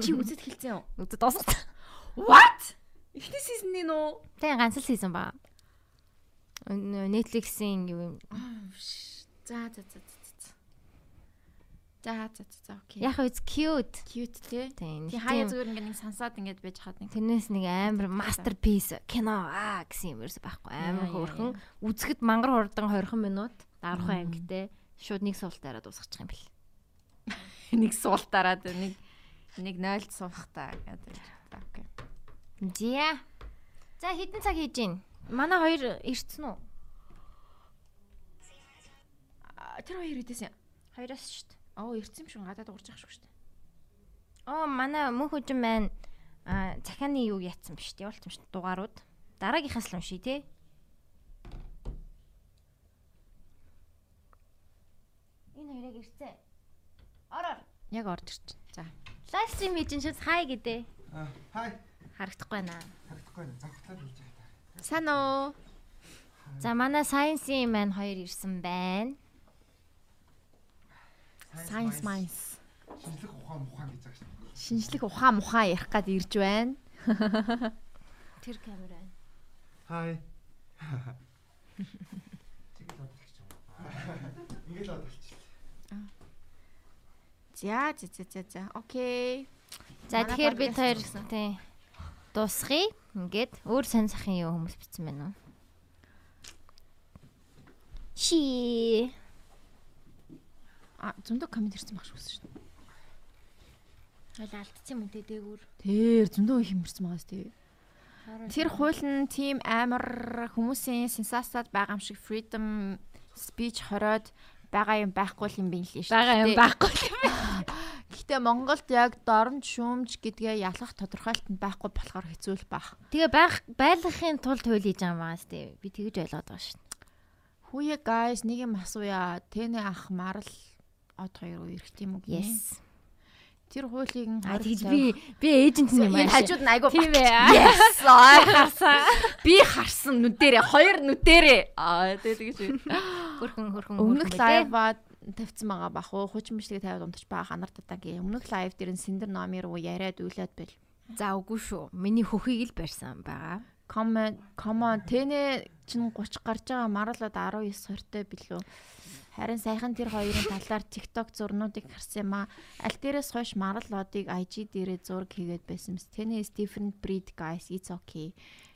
Чи үзэд хэлсэн үү? Үзэж дуусгах. What? Эхний сизон нь нөө. Тэг ганц л хийсэн ба. Netflix-ийн юу юм. За за за за. за. За за окей. Яг it's cute. cute тий. Тий хаяа зүгээр ингээд нэг сансаад ингээд байж хаад нэг. Тэрнээс нэг амар masterpiece кино аа гэсэн юм ерөөс байхгүй амар хөөрхөн. Үзэхэд мангар хурдан 20 минут 10 ангитэй шууд нэг суултаараа дуусгачих юм бэл. нэг суултараад нэг нэг 0-д суухтаа гэдэг. Зя. За хэдэн цаг хийж гин? Манай хоёр ирцэн үү? Тэр хоёр юм? Хоёроос шүү дээ. Оо ирсэн юм шиг гадаад уурж явах шүү дээ. Оо манай мөнх хүжин маань а захааны юу яатсан биш болт юм шүү дугаарууд. Дараагийнхаас л уншия тий. Энэ хоёрыг ирцэн. Ороор. Яг орж ирч. За. Лайв стрим хийж шээс хай гэдэг. Аа, хай. Харагдахгүй байна. Харагдахгүй байна. Завхтаад хийж байгаа. Сайн уу? За манай science-ийн маань хоёр ирсэн байна. Science minds. Шинжлэх ухаан мухаан гэж байгаа шүү. Шинжлэх ухаан мухаан ярих гад ирж байна. Тэр камера. Хай. Тэгэл бодлогч юм. Ингээл бодлогч. За за за за. Окей. За тэгэхээр бид хоёр тий дуусгая. Ингээд өөр сонь сахын юу хүмүүс бичсэн байна уу? Ши. А зөндөө комент ирсэн багш үсэн шүү дээ. Хойл алдсан юм дээ дээгүүр. Тэр зөндөө их юмэрсэн байгаа шүү дээ. Тэр хууль нь тийм амар хүмүүсийн сенсацад байгаа юм шиг freedom speech хороод байгаа юм байхгүй л юм байна лээ шүү. байгаа юм байхгүй. Гэхдээ Монголд яг дорнч шүүмж гэдгээ ялгах тодорхойлолт нь байхгүй болохоор хэцүү л баг. Тэгээ байх байлгахын тулд хууль хийж байгаа юм байна сте. Би тэгэж ойлгоод байгаа шүү. Хүүе guys нэг юм асууя. Тэний ах марл од хоёр уу эргэж юм уу гинэ? Yes. Тэр хуулийг нь А хориг тэгж би би эйжент юм аа. хажууд нь айгу Тийм ээ. Yes. харсан. Би харсан нүдэрээ хоёр нүдэрээ. Аа тэгээ тэгэж. Хөрхөн хөрхөн. Өмнөх хөрхөн лайв байлээ. ба тавьсан байгаа бах уу? Хучин мишлэг тавиад унтаж байгаа ханар татагийн. Өмнөх лайв дээр нь Синдер номер уу яриад үйлээд бэл. За үгүй шүү. Миний хөхийг л барьсан байгаа. Comment comment тэнэ чин 30 гарч байгаа маралууд 19 сортой билүү. Харин сайхан тэр хоёрын талаар TikTok зурнуудыг харсан юм а. Аль дээрээс хойш маралуудыг IG дээрээ зураг хийгээд байсан мэс. Тэнэ is different breed guys. It's okay.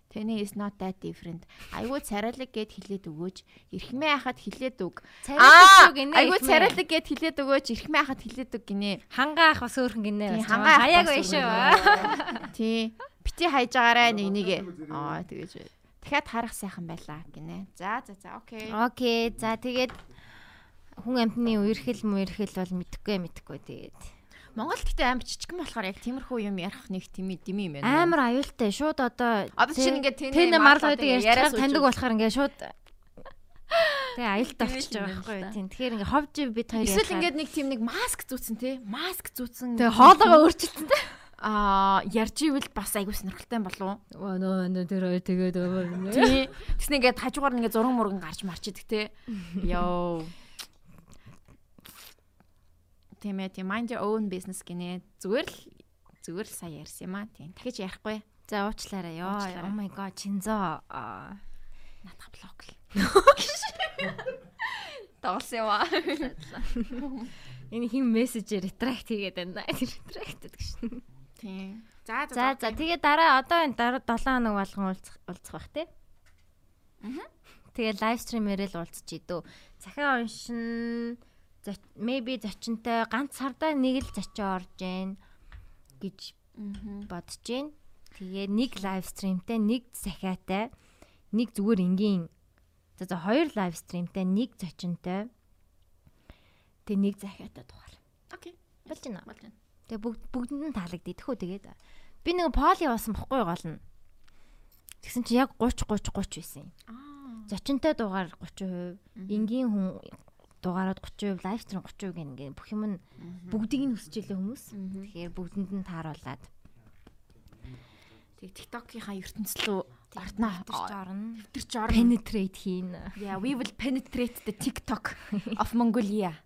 Тэнэ is not that different. Айгуу царайлаг гэд хэлээд өгөөч. Ирхмээ хахад хэлээд өг. Царайлаг гинэ. Айгуу царайлаг гэд хэлээд өгөөч. Ирхмээ хахад хэлээд өг гинэ. Хангаа ах бас өөрхөн гинэ. Хангаа бас байж шүү. Тий. Бити хайж агаарай нэг нэгэ. Аа тэгэж. Дахиад харах сайхан байлаа гинэ. За за за окей. Окей. За тэгээд хүн амтны үерхэл мүерхэл бол мэдхгүй мэдхгүй тэгээд. Монгол гэхдээ амар жижигэн болохоор яг тиймэрхүү юм ярих нэг тими дими юм байна. Амар аюултай. Шууд одоо Одоо чинь ингээд тэн марлуудыг одоо ярьж таньдаг болохоор ингээд шууд Тэгээ л юм байгаа байхгүй юу. Тийм. Тэгэхээр ингээд ховж бид хоёр Эсвэл ингээд нэг тийм нэг маск зүүцэн те. Маск зүүцэн. Тэгээ хоолойгоо өөрчилсөн. Аа ярьж ивэл бас айгуу сонирхолтой болов. Оо нөө нөө тэр хоёр тэгээд. Тий. Тэс нэг ингээд хажуугаар нэг зураг мурган гарч марч идэг те. Йоо. Тийм ээ, тийм mind your own business гинэ. Зүгээр л зүгээр л сайн ярьсан юм аа. Тийм. Дахиж ярихгүй. За уучлаарай ёо. Oh my god, чинзоо. Аа. Надад блок л. Тоглосон юм аа. Энэ хин мессежээр ретракт хийгээд байна. Ретракт гэдэг шин. Тийм. За За за тэгээ дараа одоо энэ дараа 7 хоног болгон уулзах уулзах бах тий. Мгм. Тэгээ лайв стримээрээ л уулзч идүү. Захиа уншин maybe зочинтой ганц сардаа нэг л зочио орж гэн гэж бодож гэн. Тэгээ нэг лайв стримтэй, нэг захиатай, нэг зүгээр энгийн за хоёр лайв стримтэй, нэг зочинтой. Тэгээ нэг захиатай дугаар. Окей. Болж байна. Болж байна. Тэгээ бүгд бүгдэнд нь таалагддээ тэгээд. Би нэг поли явуулсан бохгүй гол нь. Тэгсэн чи яг 30 30 30 байсан юм. Аа. Зочинтой дугаар 30%, энгийн хүн дугаарууд 30%, лайв стрим 30% гэх ингээ бүх юм нь бүгдийг нь өсөж илээ хүмүүс. Тэгэхээр бүгдэнд нь тааруулаад Тэг TikTok-ийнхаа ертөнцийн рүү ортноо тэрч орно. тэрч орно. Penetrate хийн. Yeah, we will penetrate the TikTok of Mongolia.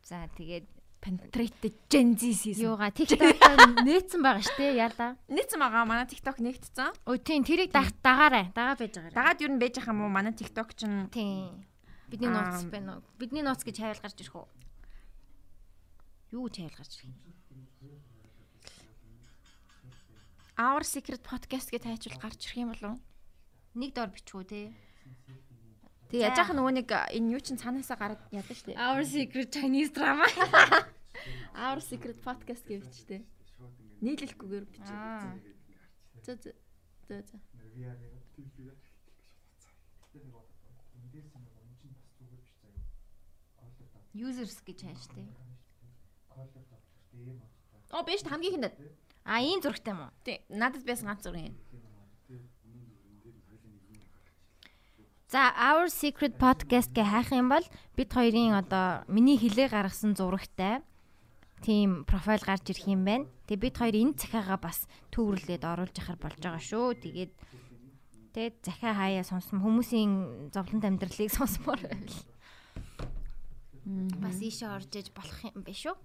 За тэгээд Penetrate Gen Z season. юугаа TikTok-оор нээсэн байгаа штэ яалаа. Нийцсэн байгаа манай TikTok нэгтцэн. Өө тийм тэрийг даг дагаарай. Дагаа байж байгаа. Дагаад юу н байж байгаа юм уу? Манай TikTok ч нь Тийм. Бидний нууц байна уу? Бидний нууц гэж хайвал гарч ирэх үү? Юу гэж хайвал гарч ирэх юм? Our Secret Podcast гэж тайчвал гарч ирэх юм болов уу? Нэг дор бичгүү те. Тэг яаж яах нөгөө нэг энэ юу чин цаанаасаа гараад яадаг штэ. Our secret Chinese drama. Our Secret Podcast гэж бичтэй. Нийлэлхгүйгээр бич. Аа. Зөө зөө. Зөө Users гэж хайш те. Оо биш хамгийн хиндэд. А ийм зурагтай юм уу? Тий. Надад байсан ганц юм. За Our Secret Podcast гэ хайх юм бол бид хоёрын одоо миний хилээ гаргасан зурагтай тийм профайл гарч ирэх юм байна. Тэгээ бид хоёр энэ захиагаа бас төвөрлөөд оруулж яхаар болж байгаа шүү. Тэгээд тэгээд захиа хаяа сонсом хүмүүсийн зовлонт амьдралыг сонсомоор байвал бас ийшээ орж иж болох юм биш үү?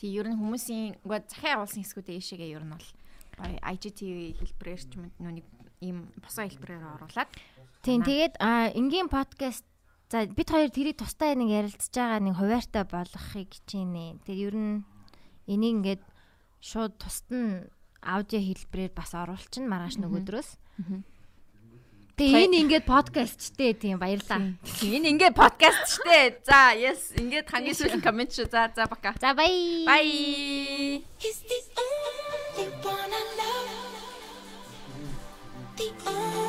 Тий, ер нь хүмүүсийн үгүй захиа явуулсан хэсгүүдээ ийшээгээ ер нь бол IGTV хэлбэрээр ч юм нүг ийм босоо хэлбэрээр оруулаад Тийм тэгээд энгийн подкаст за бид хоёр тэрийг тустай нэг ярилцж байгаа нэг хуваартай болгохыг хичээнэ. Тэгээд ер нь энийг ингээд шууд тусад нь аудио хэлбэрээр бас оруулчихна маргааш нөгөөдрөөс. Тэгээ энэ ингээд подкастчтэй тийм баярлаа. Энэ ингээ подкаст штэ. За, yes. Ингээд хамгийн сүүлийн коммент шүү. За, за бака. За бай. Love. The only